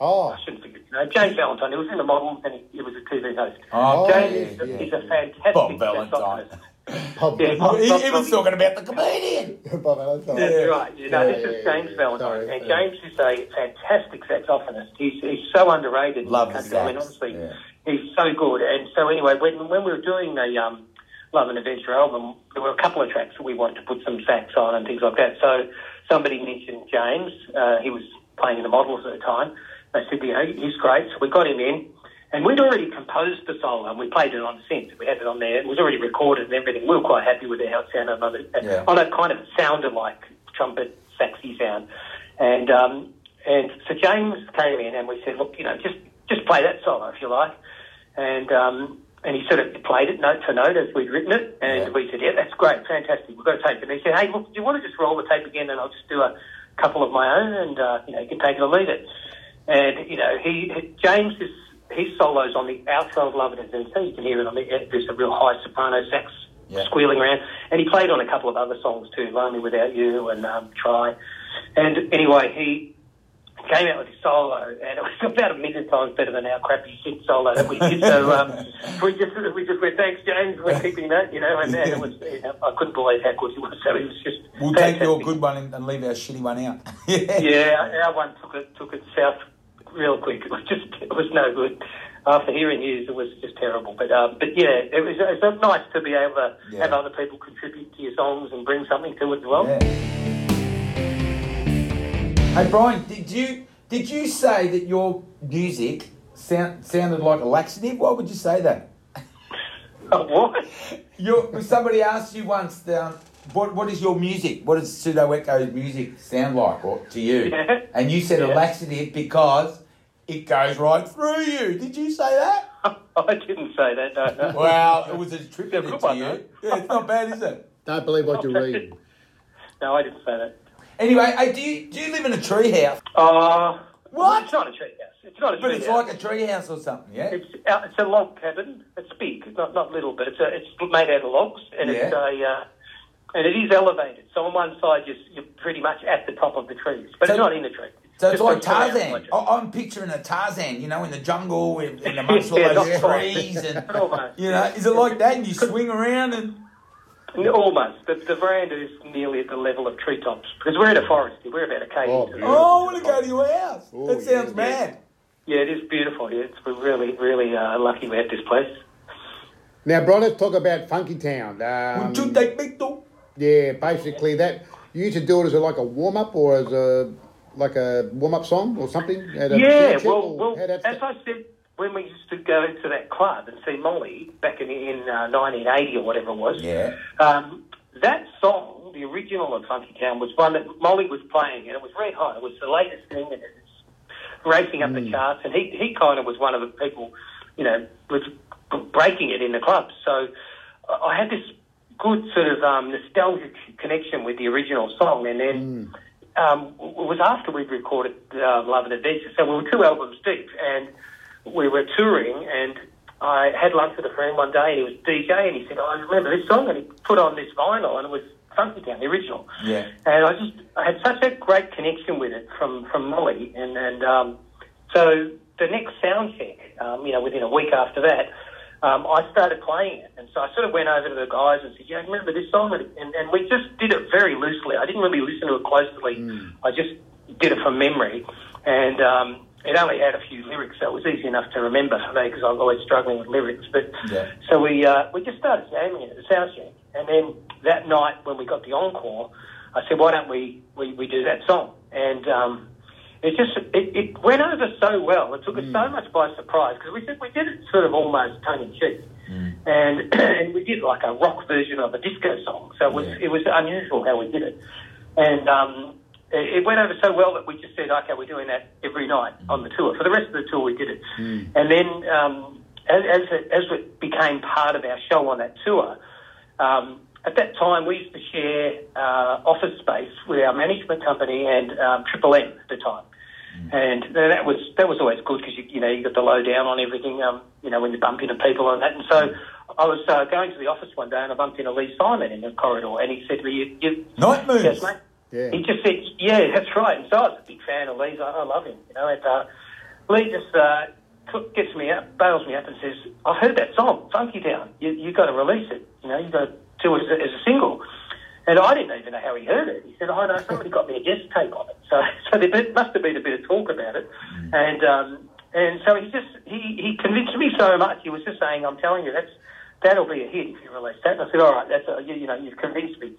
Oh, I shouldn't forget. No, James Valentine. He was in the model and he, he was a TV host. Oh, James yeah, is, yeah. is a fantastic Bob Valentine. Saxophonist. Bob, Yeah, Bob- He, he was talking about the comedian. Bob Valentine. That's Yeah. right. You know, Yeah, this is James yeah. Valentine, Sorry. and Yeah. James is a fantastic saxophonist. He's he's so underrated. Love the the. I mean, sax, honestly, yeah. he's so good. And so anyway, when when we were doing the um, Love and Adventure album, there were a couple of tracks that we wanted to put some sax on and things like that. So somebody mentioned James. Uh, he was playing in the models at the time. They said, you know, he's great. So we got him in. And we'd already composed the solo and we played it on synth. We had it on there. It was already recorded and everything. We were quite happy with how it sounded. On it, Yeah. on it kind of sounded like trumpet, saxy sound. And um, and so James came in and we said, look, you know, just just play that solo if you like. And um, and he sort of played it note for note as we'd written it. And Yeah. we said, yeah, that's great, fantastic. We've got to tape. And he said, hey, look, do you want to just roll the tape again and I'll just do a couple of my own and uh, you know you can take it or leave it. And you know he James is his solos on the outro of Love and Adventure. You can hear it on the there's a real high soprano sax Yeah. squealing around, and he played on a couple of other songs too, Lonely Without You and um, Try. And anyway, he came out with his solo, and it was [laughs] about a million times better than our crappy synth solo that we did. So um, [laughs] we just we just went, thanks, James, we're keeping that, you know. And, and it was, [laughs] you know, I couldn't believe how good he was. So it was just We'll take your good one and, and leave our shitty one out. yeah. Yeah, our one took it took it south real quick. [laughs] It was just it was no good. After hearing his, it was just terrible. But um, but yeah, it was it was nice to be able to Yeah. have other people contribute to your songs and bring something to it as well. Yeah. Hey Brian, did you did you say that your music sound, sounded like a laxative? Why would you say that? [laughs] what? Your, somebody asked you once, um, what what is your music? What does Pseudo Echo's music sound like or, to you? [laughs] Yeah. And you said a laxative because it goes right through you. Did you say that? [laughs] I didn't say that. No, no. Well, it was Yeah, attributed good to one, you. though. Yeah, it's not bad, is it? Don't believe what you [laughs] read. no, I didn't say that. Anyway, hey, do you do you live in a tree house? Uh, What? It's not a treehouse. It's not a But it's treehouse. like a treehouse or something, yeah? It's uh, it's a log cabin. It's big. It's not not little, but it's a, it's made out of logs, and it's a uh, and it is elevated. So on one side, you're, you're pretty much at the top of the trees, but So- it's not in the tree. So it's Just like Tarzan. like. I- I'm picturing a Tarzan, you know, in the jungle with, in amongst [laughs] all Yeah, those trees and [laughs] you know, is it like that? And you swing around and Almost. The, the veranda is nearly at the level of treetops because we're in a forest. We're about a k's. Oh, into the- beautiful. oh, I want to go to your house. Oh, that sounds yeah. mad. Yeah, it is beautiful. Yeah, it's, we're really, really uh, lucky we have this place. Now, Bron, let's talk about Funky Town. Um, Would you take me to? yeah, basically that. You used to do it as a, like a warm up or as a like a warm up song or something. At a Yeah, well, or well how that's- as I said, when we used to go to that club and see Molly back in, in uh, 1980 or whatever it was, Yeah. um, that song, the original of Funky Town, was one that Molly was playing, and it was red hot. It was the latest thing, and it's racing up the charts, and he, he kind of was one of the people, you know, was breaking it in the clubs. So I I had this good sort of um, nostalgic connection with the original song, and then um, was after we'd recorded uh, Love and Adventure. So we were two albums deep, and we were touring, and I had lunch with a friend one day, and he was DJ, and he said, oh, "I remember this song," and he put on this vinyl, and it was Funky Town, the original. Yeah. And I just I had such a great connection with it from from Molly, and and um, so the next sound check, um, you know, within a week after that. Um, I started playing it, and so I sort of went over to the guys and said, "Yeah, remember this song?" And, and, we just did it very loosely. I didn't really listen to it closely. I just did it from memory, and um, it only had a few lyrics, so it was easy enough to remember for me because I was always struggling with lyrics. But Yeah. so we uh, we just started jamming it at the sound check, and then that night when we got the encore, I said, "Why don't we we, we do that song?" And um, it just it, it went over so well. It took us so much by surprise because we did we did it sort of almost tongue in cheek, and [clears throat] and we did like a rock version of a disco song. So it was Yeah. it was unusual how we did it, and um, it, it went over so well that we just said, okay, we're doing that every night on the tour. For the rest of the tour, we did it, and then um, as as it, as it became part of our show on that tour. Um, at that time, we used to share uh, office space with our management company and um, Triple M at the time, and that was that was always good because you you know you got the lowdown on everything. Um, you know when you bump into people and that, and so I was uh, going to the office one day and I bumped into Lee Simon in the corridor, and he said to me, "You, you Night moves. Yes, mate. Yeah. He just said, "Yeah, that's right." And so I was a big fan of Lee's. I, I love him, you know. And uh, Lee just uh, took, gets me up, bails me up, and says, "I've heard that song, Funky Town. You you got to release it. You know, you got to do it as a, as a single." And I didn't even know how he heard it. He said, "Oh no, somebody got me a guest tape on it." [laughs] So so there must have been a bit of talk about it, and um, and so he just he he convinced me so much. He was just saying, "I'm telling you, that's." That'll be a hit if you release that. And I said, all right, that's a, you, you know, you've convinced me.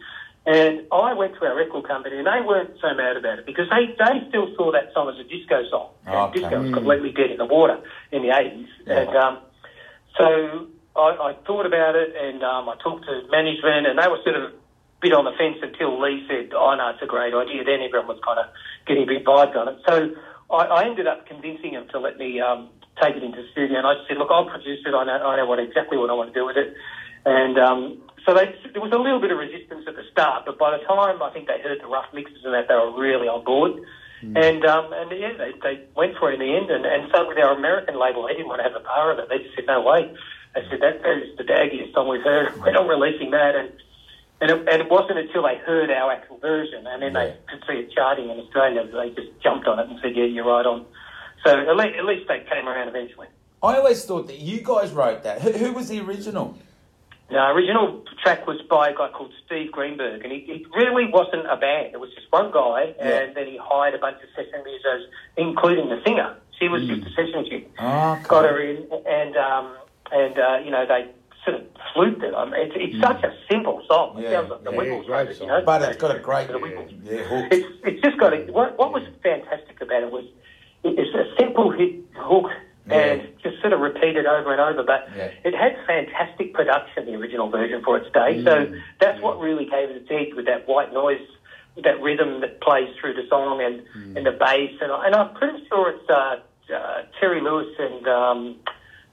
And I went to our record company, and they weren't so mad about it because they, they still saw that song as a disco song. And Okay. disco was completely dead in the water in the 80s. Yeah. And um, so I, I thought about it, and um, I talked to management, and they were sort of a bit on the fence until Lee said, oh, no, it's a great idea. Then everyone was kind of getting a bit vibes on it. So I, I ended up convincing him to let me um, take it into the studio, and I said, look, I'll produce it. I know, I know what exactly what I want to do with it. And um, so they, there was a little bit of resistance at the start, but by the time I think they heard the rough mixes and that, they were really on board. And um, and yeah, they, they went for it in the end. And, and so with our American label, they didn't want to have a part of it. They just said, no way. They said, that, that is the daggiest song we've heard. We're not releasing that. And and it, and it wasn't until they heard our actual version and then they could see it charting in Australia that they just jumped on it and said, yeah, you're right on. So at least, at least they came around eventually. I always thought that you guys wrote that. Who, who was the original? The original track was by a guy called Steve Greenberg, and it really wasn't a band. It was just one guy, Yeah. and then he hired a bunch of session musicians, including the singer. She was just a session chick. Okay. Got her in, and um, and uh, you know they sort of fluked it. I mean, it's, it's such a simple song. It Yeah, sounds like the yeah, Wiggles, great song. you know. But it's got a great The Wiggles. yeah, hook. It's, it's just got a, what, what was fantastic about it was it's a simple hit hook Yeah. and just sort of repeated over and over, but Yeah. it had fantastic production, the original version for its day. So that's what really gave it its edge with that white noise, with that rhythm that plays through the song and, and the bass. And, I- and I'm pretty sure it's uh, uh, Terry Lewis and um,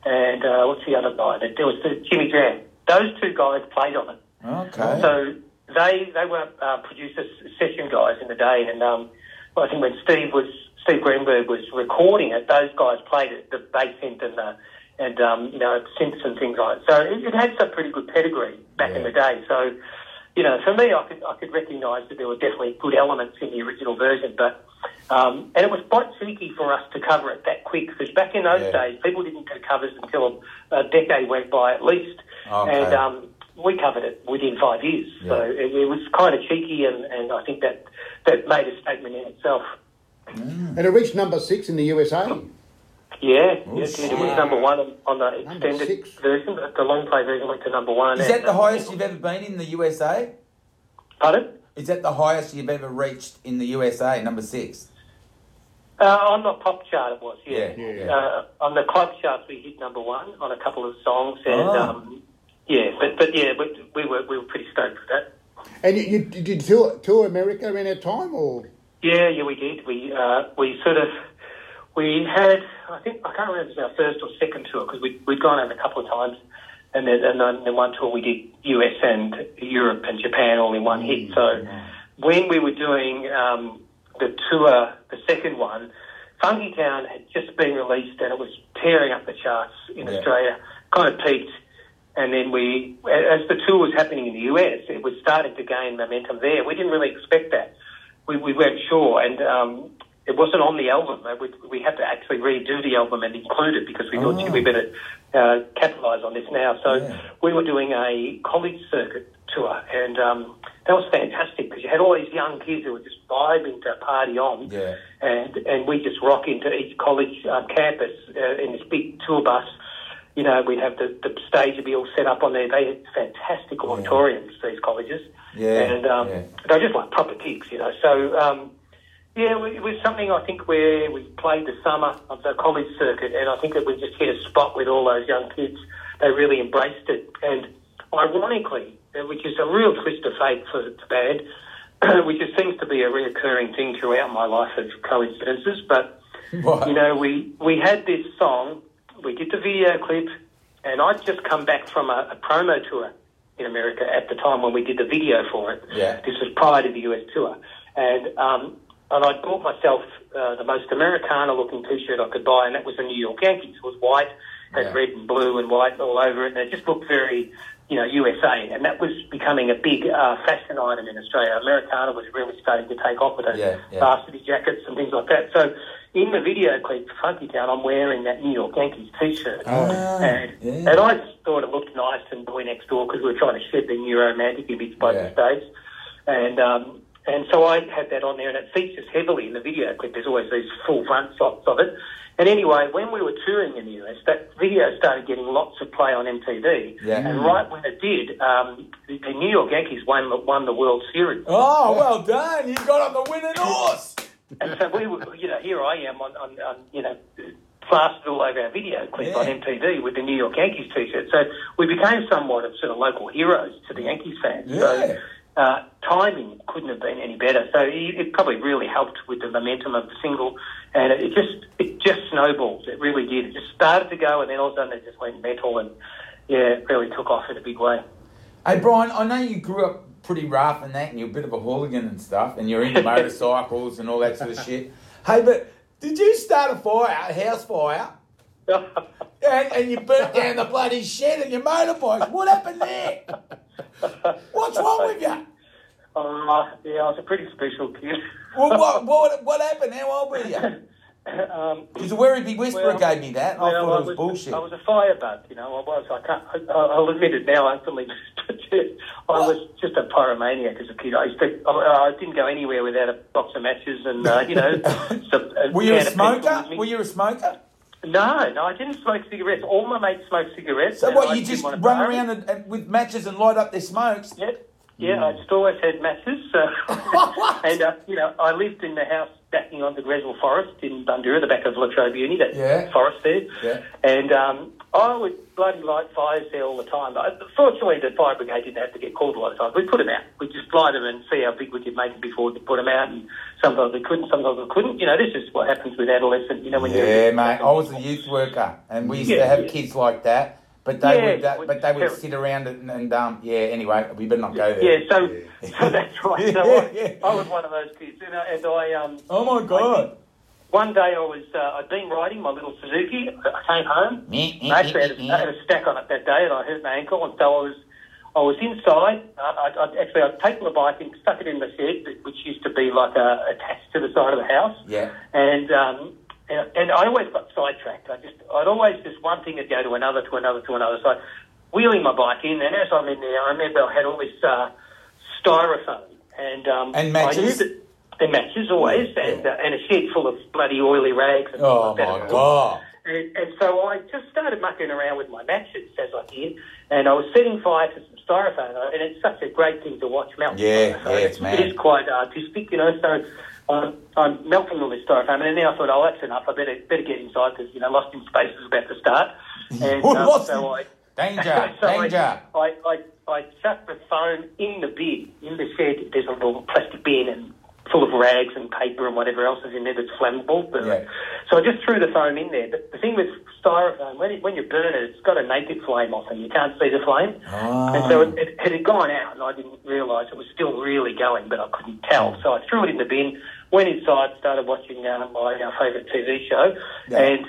and uh, what's the other guy? There was the Jimmy Jam. Those two guys played on it. Okay. So they they were uh, producer session guys in the day, and um, I think when Steve was Steve Greenberg was recording it, those guys played it, the bass synth and the and um, you know synths and things like. that. So it, it had some pretty good pedigree back in the day. So you know, for me, I could I could recognise that there were definitely good elements in the original version, but um, and it was quite cheeky for us to cover it that quick because back in those Yeah. days, people didn't do covers until a, a decade went by at least, Okay. and um, we covered it within five years. So it, it was kind of cheeky, and, and I think that that made a statement in itself. And it reached number six in the USA. Yeah, Oh, yeah, it shit. was number one on, on the extended version. but The long play version went to number one. Is that the highest you've ever been in the USA? Pardon? Is that the highest you've ever reached in the USA? Number six. Uh, on the pop chart, it was. Yeah. Yeah, yeah. Uh, on the club charts, we hit number one on a couple of songs, and Oh. um, yeah, but but yeah, we, we were we were pretty stoked with that. And you, you did you tour, tour America in that time, or Yeah, yeah, we did. We uh, we sort of we had I think I can't remember if it was our first or second tour because we we'd gone over a couple of times, and then and then, then one tour we did US and Europe and Japan all in one hit. So when we were doing um, the tour, the second one, Funky Town had just been released and it was tearing up the charts in Yeah. Australia. Kind of peaked. And then we, as the tour was happening in the US, it was starting to gain momentum there. We didn't really expect that. We, we weren't sure, and um, it wasn't on the album. Uh, We, we had to actually redo the album and include it because we thought, Oh. gee, we better uh, capitalise on this now. So Yeah. we were doing a college circuit tour, and um, that was fantastic because you had all these young kids who were just vibing to party on, Yeah. and and we just rock into each college um, campus uh, in this big tour bus. You know, we'd have the, the stage would be all set up on there. They had fantastic auditoriums, these colleges. Yeah, And um, yeah. they're just like proper gigs, you know. So, um, yeah, it was something I think where we played the summer of the college circuit, and I think that we just hit a spot with all those young kids. They really embraced it. And ironically, uh, which is a real twist of fate for the band, [clears throat] which just seems to be a reoccurring thing throughout my life of coincidences, but What? you know, we, we had this song, we did the video clip, and I'd just come back from a, a promo tour in America at the time when we did the video for it. Yeah. This was prior to the US tour. And, um, and I bought myself uh, the most Americana looking t shirt I could buy, and that was the New York Yankees. It was white, had Yeah. red and blue and white all over it, and it just looked very, you know, USA. And that was becoming a big uh, fashion item in Australia. Americana was really starting to take off with those Yeah, yeah. varsity jackets and things like that. So in the video clip for Funky Town, I'm wearing that New York Yankees T-shirt, Ah, and yeah. and I thought it looked nice and boy next door because we were trying to shed the new romantic image by the stage, and um, and so I had that on there, and it features heavily in the video clip. There's always these full front shots of it. And anyway, when we were touring in the US, that video started getting lots of play on MTV. Yeah. And right when it did, um, the, the New York Yankees won won the World Series. Oh, well done. You got on the winning horse. And so we were, you know, here I am on, on, on you know, plastered all over our video clip Yeah. on MTV with the New York Yankees t-shirt. So we became somewhat of sort of local heroes to the Yankees fans. Yeah. So uh, timing couldn't have been any better. So it, it probably really helped with the momentum of the single, and it, it just it just snowballed. It really did. It just started to go, and then all of a sudden it just went metal, and yeah, it really took off in a big way. Hey, Brian, I know you grew up pretty rough and that, and you're a bit of a hooligan and stuff, and you're into [laughs] motorcycles and all that sort of shit. Hey, but did you start a fire, a house fire, and, and you burnt down the bloody shed and your motorbike? What happened there? What's wrong with you? Uh, yeah, I was a pretty special kid. Well, what, what, what happened? How old were you? [laughs] um, Because the Werribee Whisperer Well, gave me that. I Well, thought I it was was, bullshit. I was a firebug, you know. I was. I can't. I, I'll admit it now openly. I was just a pyromaniac as a kid. I used to. I, I didn't go anywhere without a box of matches and uh, you know. [laughs] some, were you a can of pencil smoker? Were you a smoker? No, no, I didn't smoke cigarettes. All my mates smoked cigarettes. So what? I You just run around and, and, with matches and light up their smokes? Yeah, yeah. I just always had matches. So. [laughs] [laughs] And uh, you know, I lived in the house backing onto Gresswell Forest in Bundoora, the back of La Trobe Uni, that Yeah. forest there. Yeah. And um, I would bloody light fires there all the time. But fortunately, the fire brigade didn't have to get called a lot of times. We put them out. We them and see how big we could make them before we put them out. And sometimes we couldn't, sometimes we couldn't. You know, this is what happens with adolescent. You know, when Yeah, you're mate. I was a youth worker, and we used to have yeah. kids like that. But they Yeah, would, uh, but they would sit around and, and um, yeah. Anyway, we better not go there. Yeah, so, so that's right. So [laughs] I, Yeah. I was one of those kids, you know, and I um. Oh my god. One day I was uh, I'd been riding my little Suzuki. I came home. I actually had, a, I had a stack on it that day, and I hurt my ankle, and so I was I was inside. Uh, I, I, actually, I'd taken the bike and stuck it in the shed, which used to be like uh, attached to the side of the house. Yeah. And um, and, and I always got sidetracked. I just I'd always just one thing would go to another, to another, to another. So I wheeling my bike in, and as I'm in there, I remember I had all this uh, styrofoam and um, And I matches? and matches always, Yeah. and, uh, and a shed full of bloody oily rags. And Oh like my that. god. And, and so I just started mucking around with my matches as I did, and I was setting fire to styrofoam, and it's such a great thing to watch melt. Yeah, So yeah, it's mad. It is quite artistic, you know. So um, I'm melting all this styrofoam, and then I thought, oh, that's enough. I better better get inside because you know, Lost in Space is about to start. [laughs] And um, Lost so I Danger, [laughs] so I- danger. I, I, I chucked the phone in the bin, in the shed. There's a little plastic bin and full of rags and paper and whatever else is in there that's flammable. But, Yeah. So I just threw the foam in there. But the thing with styrofoam, when, it, when you burn it, it's got a naked flame off and you can't see the flame. Ah. And so it, it, it had gone out and I didn't realise it was still really going, but I couldn't tell. So I threw it in the bin, went inside, started watching uh, my uh, favourite TV show. Yeah. And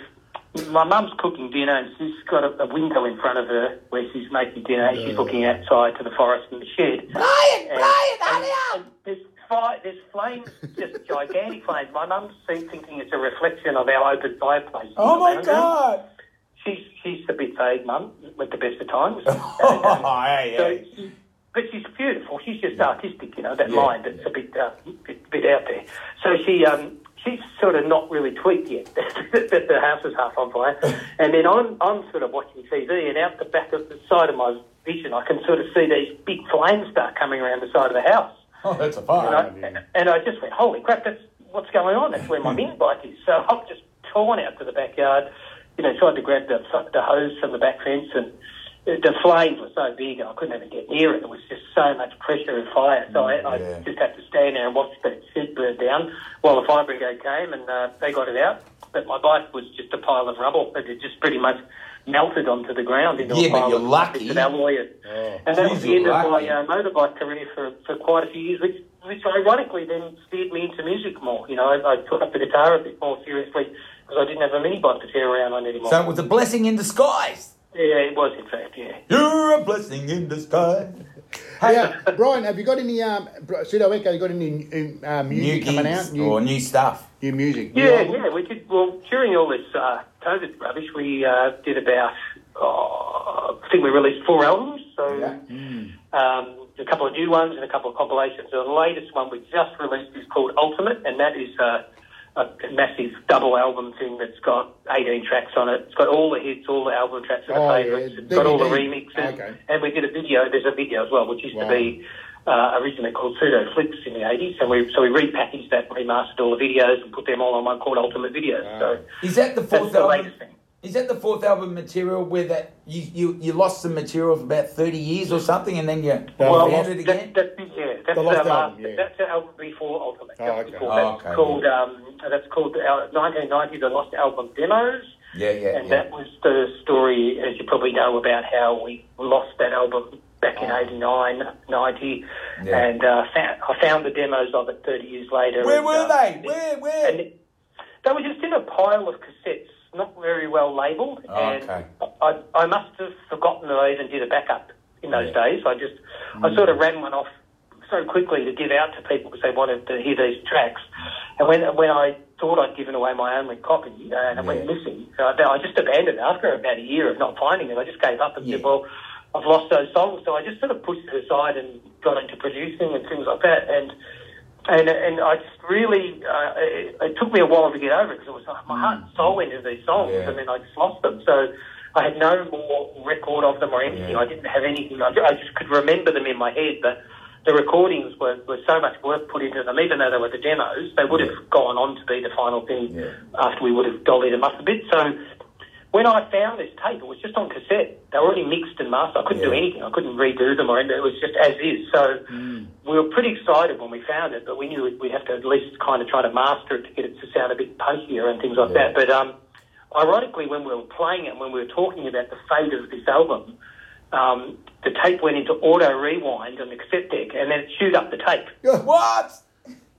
my mum's cooking dinner and she's got a, a window in front of her where she's making dinner and she's looking outside to the forest and the shed. Brian, And- Brian, and- and fire, there's flames, just gigantic flames. My mum's thinking it's a reflection of our open fireplace. Oh my god. She's she's a bit vague, mum, with the best of times. [laughs] Oh, And, um, hey, so hey. but she's beautiful. She's just artistic, you know. That Yeah. mind that's a bit, uh, bit bit out there. So she um she's sort of not really tweaked yet that [laughs] that the house is half on fire. [laughs] And then I'm I'm sort of watching TV, and out the back of the side of my vision, I can sort of see these big flames start coming around the side of the house. [laughs] Oh, that's a And fire. I, and I just went, holy crap, that's what's going on. That's where my [laughs] mini bike is. So I've just torn out to the backyard, you know, tried to grab the, the hose from the back fence and the flames were so big I couldn't even get near it. There was just so much pressure and fire. So I, I Yeah. just had to stand there and watch the shed burn down while the fire brigade came and uh, they got it out. But my bike was just a pile of rubble. It had just pretty much melted onto the ground into Yeah, a but you're of lucky. bits of alloy. And, Oh. that Jeez, was the you're end of my uh, motorbike career for, for quite a few years, which, which ironically then steered me into music more. You know, I, I took up the guitar a bit more seriously because I didn't have a mini bike to tear around on anymore. So it was a blessing in disguise. yeah, it was in fact, yeah. You're a blessing in disguise. Hey, Yeah, Brian, have you got any um, Pseudo Echo? You got any uh, new music coming out? New, or new stuff. new music? new Yeah, album? yeah, we did. Well, during all this uh, COVID rubbish, we uh, did about, oh, I think we released four albums. So Yeah. um, a couple of new ones and a couple of compilations. So the latest one we just released is called Ultimate, and that is uh, a massive double album thing that's got 18 tracks on it. It's got all the hits, all the album tracks and the Oh, yeah, favourites. It's got all the remixes. Okay. And we did a video. There's a video as well, which used Wow. to be uh, originally called Pseudo Flips in the 80s. And we, so we repackaged that, remastered all the videos, and put them all on one called Ultimate Videos. Wow. So Is that the that's fourth the album? latest thing. Is that the fourth album material where that you, you, you lost some material for about thirty years or something, and then you Well, found it again? That, that, yeah, that's The Lost our Album, last, yeah. That's our album before Ultimate. Oh, Just okay. before Oh, that's okay, called um, that's called our 1990 The Lost Album Demos. yeah, yeah, and yeah. that was the story, as you probably know, about how we lost that album back in Oh. 89, 90, Yeah. and uh, found, I found the demos of it 30 years later. Where and, were uh, they? Where, where? And it- they were just in a pile of cassettes, not very well labelled, Oh, and okay. I, I must have forgotten that I even did a backup in those Yeah. days. I just, I sort of ran one off so quickly to give out to people because they wanted to hear these tracks. And when when I thought I'd given away my only copy uh, and it went Yeah. missing, uh, I just abandoned it after about a year of not finding it. I just gave up and Yeah. said, well, I've lost those songs. So I just sort of pushed it aside and got into producing and things like that. And and and I just really, uh, it, it took me a while to get over it because it was like my heart and soul into these songs, Yeah. and then I just lost them. So I had no more record of them or anything. Yeah. I didn't have anything. I, I just could remember them in my head, but the recordings were, were so much work put into them. Even though they were the demos, they would Yeah. have gone on to be the final thing Yeah. after we would have dollied them up a bit. So when I found this tape, it was just on cassette. They were already mixed and mastered. I couldn't do anything. I couldn't redo them or anything. It was just as is. So Mm. we were pretty excited when we found it, but we knew we'd have to at least kind of try to master it to get it to sound a bit punchier and things like Yeah. that. But um, ironically, when we were playing it, when we were talking about the fate of this album, um, the tape went into auto rewind on the cassette deck, and then it chewed up the tape. [laughs] What?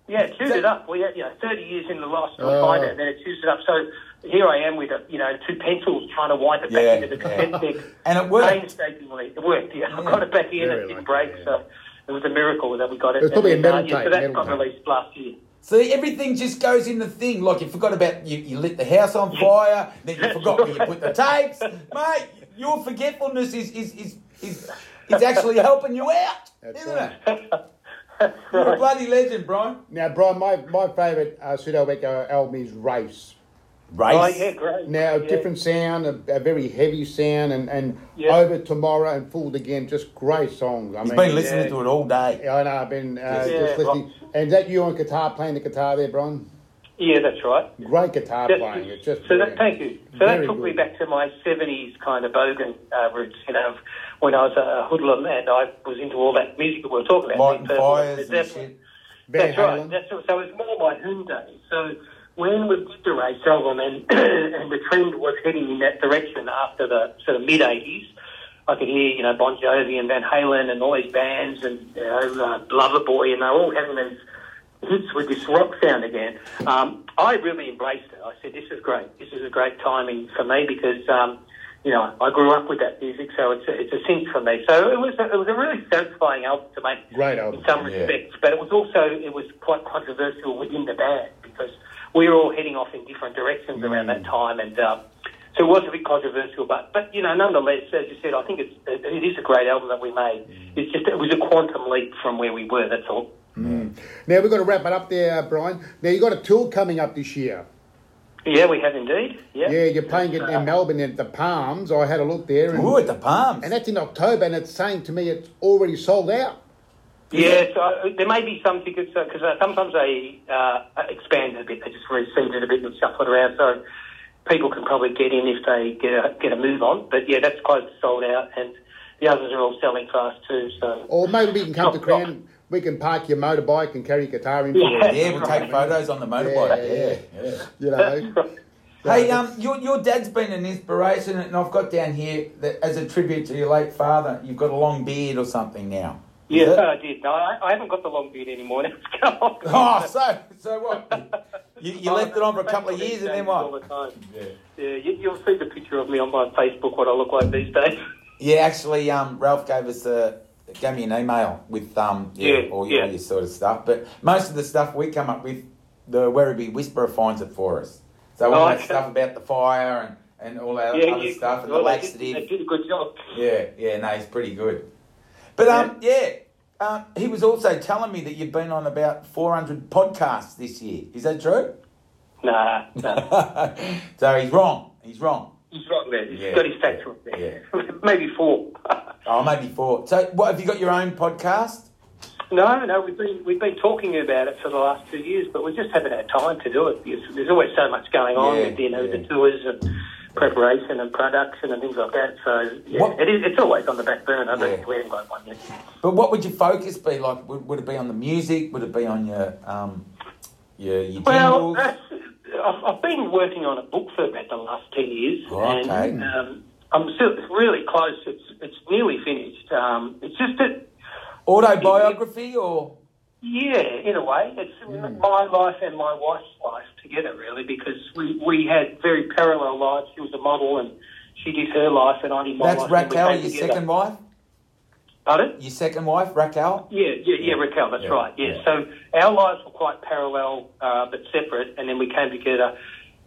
Yeah, it chewed it up. We had, you know, 30 years in the lost to Oh. find it, and then it chews it up. So here I am with, a, you know, two pencils trying to wind it back Yeah, into the cassette yeah. deck. And it worked. Painstakingly. It worked, yeah. I got it back in, Very it didn't break, yeah. so it was a miracle that we got it. It was probably And a then, metal yeah, tape, So that metal got tape. released last year. So everything just goes in the thing. Like you forgot about you, you lit the house on fire, then you forgot where you put the tapes. Mate, your forgetfulness is is is is, is actually helping you out, That's isn't right. it? [laughs] You're a bloody legend, Brian. Now, Brian, my, my favourite uh, Pseudo Echo album is Race. Race. Oh, yeah, great. Now, a yeah. different sound, a, a very heavy sound, and, and Yeah. Over Tomorrow and Fooled Again, just great songs. I He's mean, been listening yeah. to it all day. I know, I've been uh, Yeah, just listening. And is that you on guitar, playing the guitar there, Brian? Yeah, that's right. Great guitar That's- playing. It's just so that, brilliant. thank you. So Very that took me back to my 70s kind of bogan uh, roots, you know, when I was a hoodlum and I was into all that music that we were talking about. Lighting Deep Purple, fires and Led Zeppelin. shit. Van That's right. Halen. That's, so it's more my home days. So when we did the race album and, [clears throat] and the trend was heading in that direction after the sort of mid 80s, I could hear, you know, Bon Jovi and Van Halen and all these bands and, you know, uh, Loverboy and they're all having these hits with this rock sound again. Um, I really embraced it. I said, this is great. This is a great timing for me because, um, you know, I grew up with that music, so it's a, it's a synth for me. So it was a, it was a really satisfying album to make Great album. in some Yeah. respects, but it was also it was quite controversial within the band because we were all heading off in different directions around that time, and um, so it was a bit controversial. But but you know, nonetheless, as you said, I think it's it, it is a great album that we made. It's just it was a quantum leap from where we were. That's all. Now, we've got to wrap it up there, uh, Brian. Now, you've got a tour coming up this year. Yeah, we have indeed. Yeah, Yeah, you're playing it in Melbourne at the Palms. I had a look there. And, Ooh, at the palms. and that's in October, and it's saying to me it's already sold out. Yeah, so uh, there may be some tickets because uh, sometimes they uh, expand a bit. They just reseed it a bit and shuffle it around, so people can probably get in if they get a get a move on. But yeah, that's close to sold out, and the others are all selling fast too. So Or maybe we can come to Not Crown. We can park your motorbike and carry your guitar in for Yeah. yeah, we'll take photos on the motorbike. Yeah, Yeah, yeah. You know. Hey, um, your your dad's been an inspiration, and I've got down here that as a tribute to your late father, you've got a long beard or something now. Yeah. I did. No, I, I haven't got the long beard anymore. Now [laughs] it's come off. Oh, so so what? [laughs] You, you left it on for a couple of years, and then All what? the time. Yeah. Yeah, you, you'll see the picture of me on my Facebook. What I look like these days. [laughs] Yeah, actually, um, Ralph gave us a gave me an email with um, yeah, Yeah, all, your, yeah. all sort of stuff. But most of the stuff we come up with, the Werribee Whisperer finds it for us. So all Oh, that okay. stuff about the fire and, and all that yeah, other yeah. stuff and well, the they did, laxative. they did a good job. Yeah, yeah, no, he's pretty good. But um, yeah, um, he was also telling me that you've been on about 400 podcasts this year. Is that true? Nah, nah. [laughs] so he's wrong. He's wrong. He's wrong there. He's Yeah, got his facts wrong there. yeah. [laughs] Maybe four. [laughs] Oh, maybe four. So, what have you got your own podcast? no, no, we've been we've been talking about it for the last two years, but we just haven't had time to do it because there's always so much going on Yeah, with you know yeah. the tours and preparation and production and things like that. So yeah, What- it is. It's always on the back burner. But we haven't got one yet. But what would your focus be? Like, would, would it be on the music? Would it be on your um, your your Well, I've, I've been working on a book for about the last ten years, Oh, and um, I'm still really close. It's it's nearly finished. Um, it's just that Autobiography or Yeah, in a way, it's Hmm. my life and my wife's life together, really, because we we had very parallel lives. She was a model, and she did her life, and I did my that's life. That's Raquel, your together. second wife? Pardon? Your second wife, Raquel? Yeah, yeah, yeah, Raquel. That's Yeah, right. Yeah. yeah. So our lives were quite parallel, uh, but separate, and then we came together.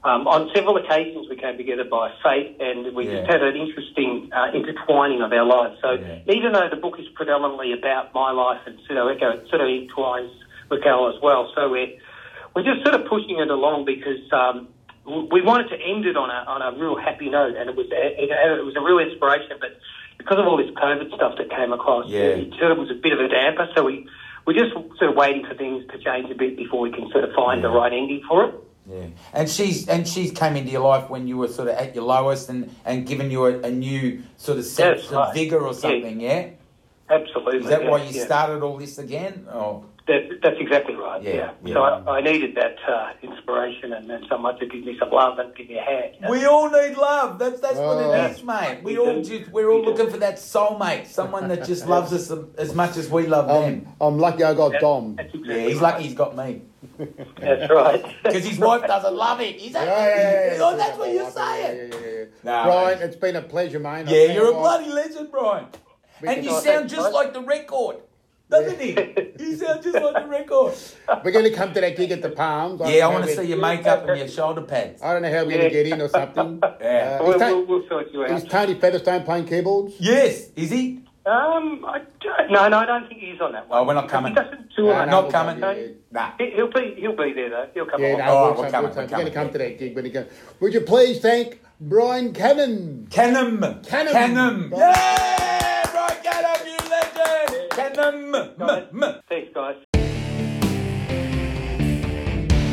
Um, on several occasions, we came together by fate, and we Yeah. just had an interesting uh, intertwining of our lives. So, Yeah. even though the book is predominantly about my life and Pseudo Echo, it sort of entwines Raquel as well. So we're we're just sort of pushing it along because um, we wanted to end it on a on a real happy note, and it was it, it was a real inspiration. But because of all this COVID stuff that came across, Yeah. it sort of was a bit of a damper. So we we're just sort of waiting for things to change a bit before we can sort of find the right ending for it. Yeah. And she's and she's came into your life when you were sort of at your lowest and, and given you a, a new sort of sense That's of right. vigor or something, yeah? Absolutely. Is that yeah, why you yeah. started all this again? Or That, that's exactly right. Yeah, Yeah. yeah. So I, I needed that uh, inspiration and then someone to give me some love and give me a hand. you know? We all need love. That's that's Oh. what it is, mate. We We all do. just we're all We do. looking for that soulmate, someone that just loves us as much as we love I'm, them. I'm lucky I got That- Dom. That's Yeah, he's right. lucky he's got me That's right. [laughs] because his wife doesn't love him. Is that? Yeah, yeah, yeah, yeah. Oh, that's what you're saying. yeah, yeah, yeah. Nah, Brian, mate. it's been a pleasure, mate. Yeah, you're a bloody legend, Brian. And you Oh, sound just like the record, doesn't he? You sound just like the record. We're going to come to that gig at the Palms. don't Yeah, I want to see your makeup and your shoulder pads. I don't know how we're going to get in or something. [laughs] Yeah. Uh, we'll, is, Ta- we'll, we'll sort you is. Tony Featherstone playing keyboards? Yes, is he? Um, I don't, no, no, I don't think he's on that one. Oh, we're not coming. He doesn't tour. No, enough. Not we'll coming. come, yeah, yeah. Nah. He- He'll be he'll be there though. He'll come Yeah, along. no, Oh, we'll we're coming, we'll we're. We're going to coming, come to that gig when he goes. Would you please thank Brian Cannon? Yeah, Brian Canham, you legend. Canham. M- m- Thanks, guys.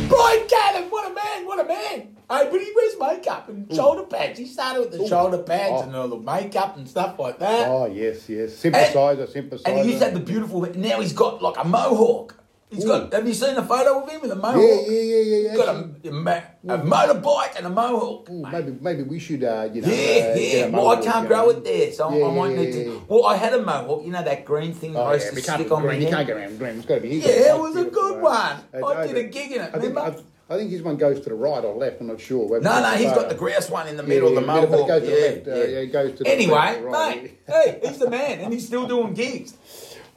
Brian Canham, what a man, what a man. Hey, but he wears makeup and shoulder pads. He started with the shoulder pads Oh. and all the makeup and stuff like that. Oh, yes, yes. Sympathiser, sympathiser. And he used to have the beautiful. Now he's got like a mohawk. He's got. Have you seen the photo of him with a mohawk? Yeah, yeah, yeah, yeah. He's got a, a, ma- a motorbike and a mohawk. Ooh, maybe, maybe we should, uh, you know. Yeah, uh, yeah. get Well, I can't grow it there, so Yeah, I might yeah, need yeah, to. yeah. Well, I had a mohawk. You know that green thing Oh, I used yeah, to stick on green. You can't go around green. It's got to be. Yeah, it was a good one. I did a gig in it, I think, I, think his one goes to the right or left. I'm not sure. No, no, he's got the grass one in the middle, yeah, the yeah, it mohawk. goes to the yeah, uh, yeah. yeah, it goes to the anyway, left or right, mate, hey, he's the man, and he's still doing gigs.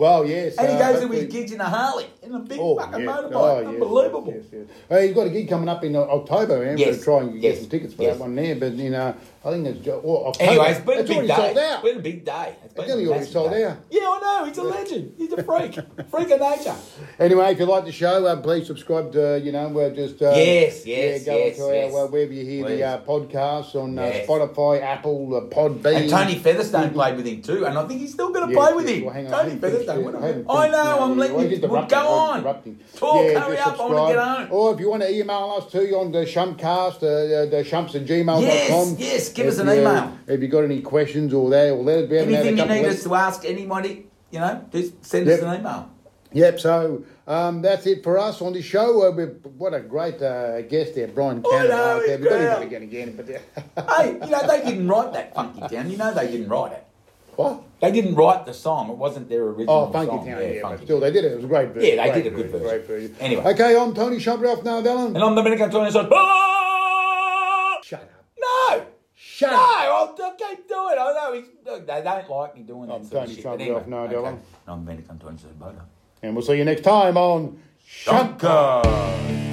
Well, yes. And he uh, goes to hopefully- his gigs in a Harley, in a big Oh, fucking yes. motorbike. Oh, Unbelievable. Yes, yes, yes. Hey, you've got a gig coming up in uh, October, man. Yes, To try and get some tickets for that one there. But, you know, I think it's well, October. Anyway, it's been a big already day. sold out. It's been a big day. It's been It's only a already massive sold day. out. Yeah, I know. He's a legend. He's a freak. freak of nature. [laughs] Anyway, if you like the show, uh, please subscribe to, you know, we're just... Uh, Yes, yes, yeah, go yes, to yes. our, uh, wherever you hear Please. the uh, podcasts on uh, Yes. Spotify, Apple, uh, Podbean. And Tony Featherstone played with him too, and I think he's still going to Yes, play with yes, him. well, on, Tony Featherstone. I a- haven't I finished know. I'm letting well, you. Well, go on. Talk. Hurry up. I want to get home. Or if you want to email us too on the Shumpcast, the shumps at gmail.com. Yes, yes, give us an you- email. If you got any questions or that, or let us had a Anything you need us to ask anybody, you know, just send Yep. us an email. Yep, so um, that's it for us on the show. Uh, what a great uh, guest there, Brian Cannon. know, Uh, he's We've got him again, again. But, hey, you know, they didn't write that Funky Town. You know, they didn't write it. what? They didn't write the song. It wasn't their original Oh, Funky song. Town, yeah, Funky but still, they did it. It was a great version. Yeah, they great did a good version. Great version. Anyway. Okay, I'm Tony Shump, Ralph Nardellan. And I'm Dominic Antonio. So, Shut up. no, Shut no, up. I'll, I'll keep doing it. I know he's, look, they don't like me doing that I'm sort of Tony shit. Trump, But anyway, Ralph Nardello. okay. I'm Dominic Antonio. So, bye. And we'll see you next time on Shumpcast. Shumpcast.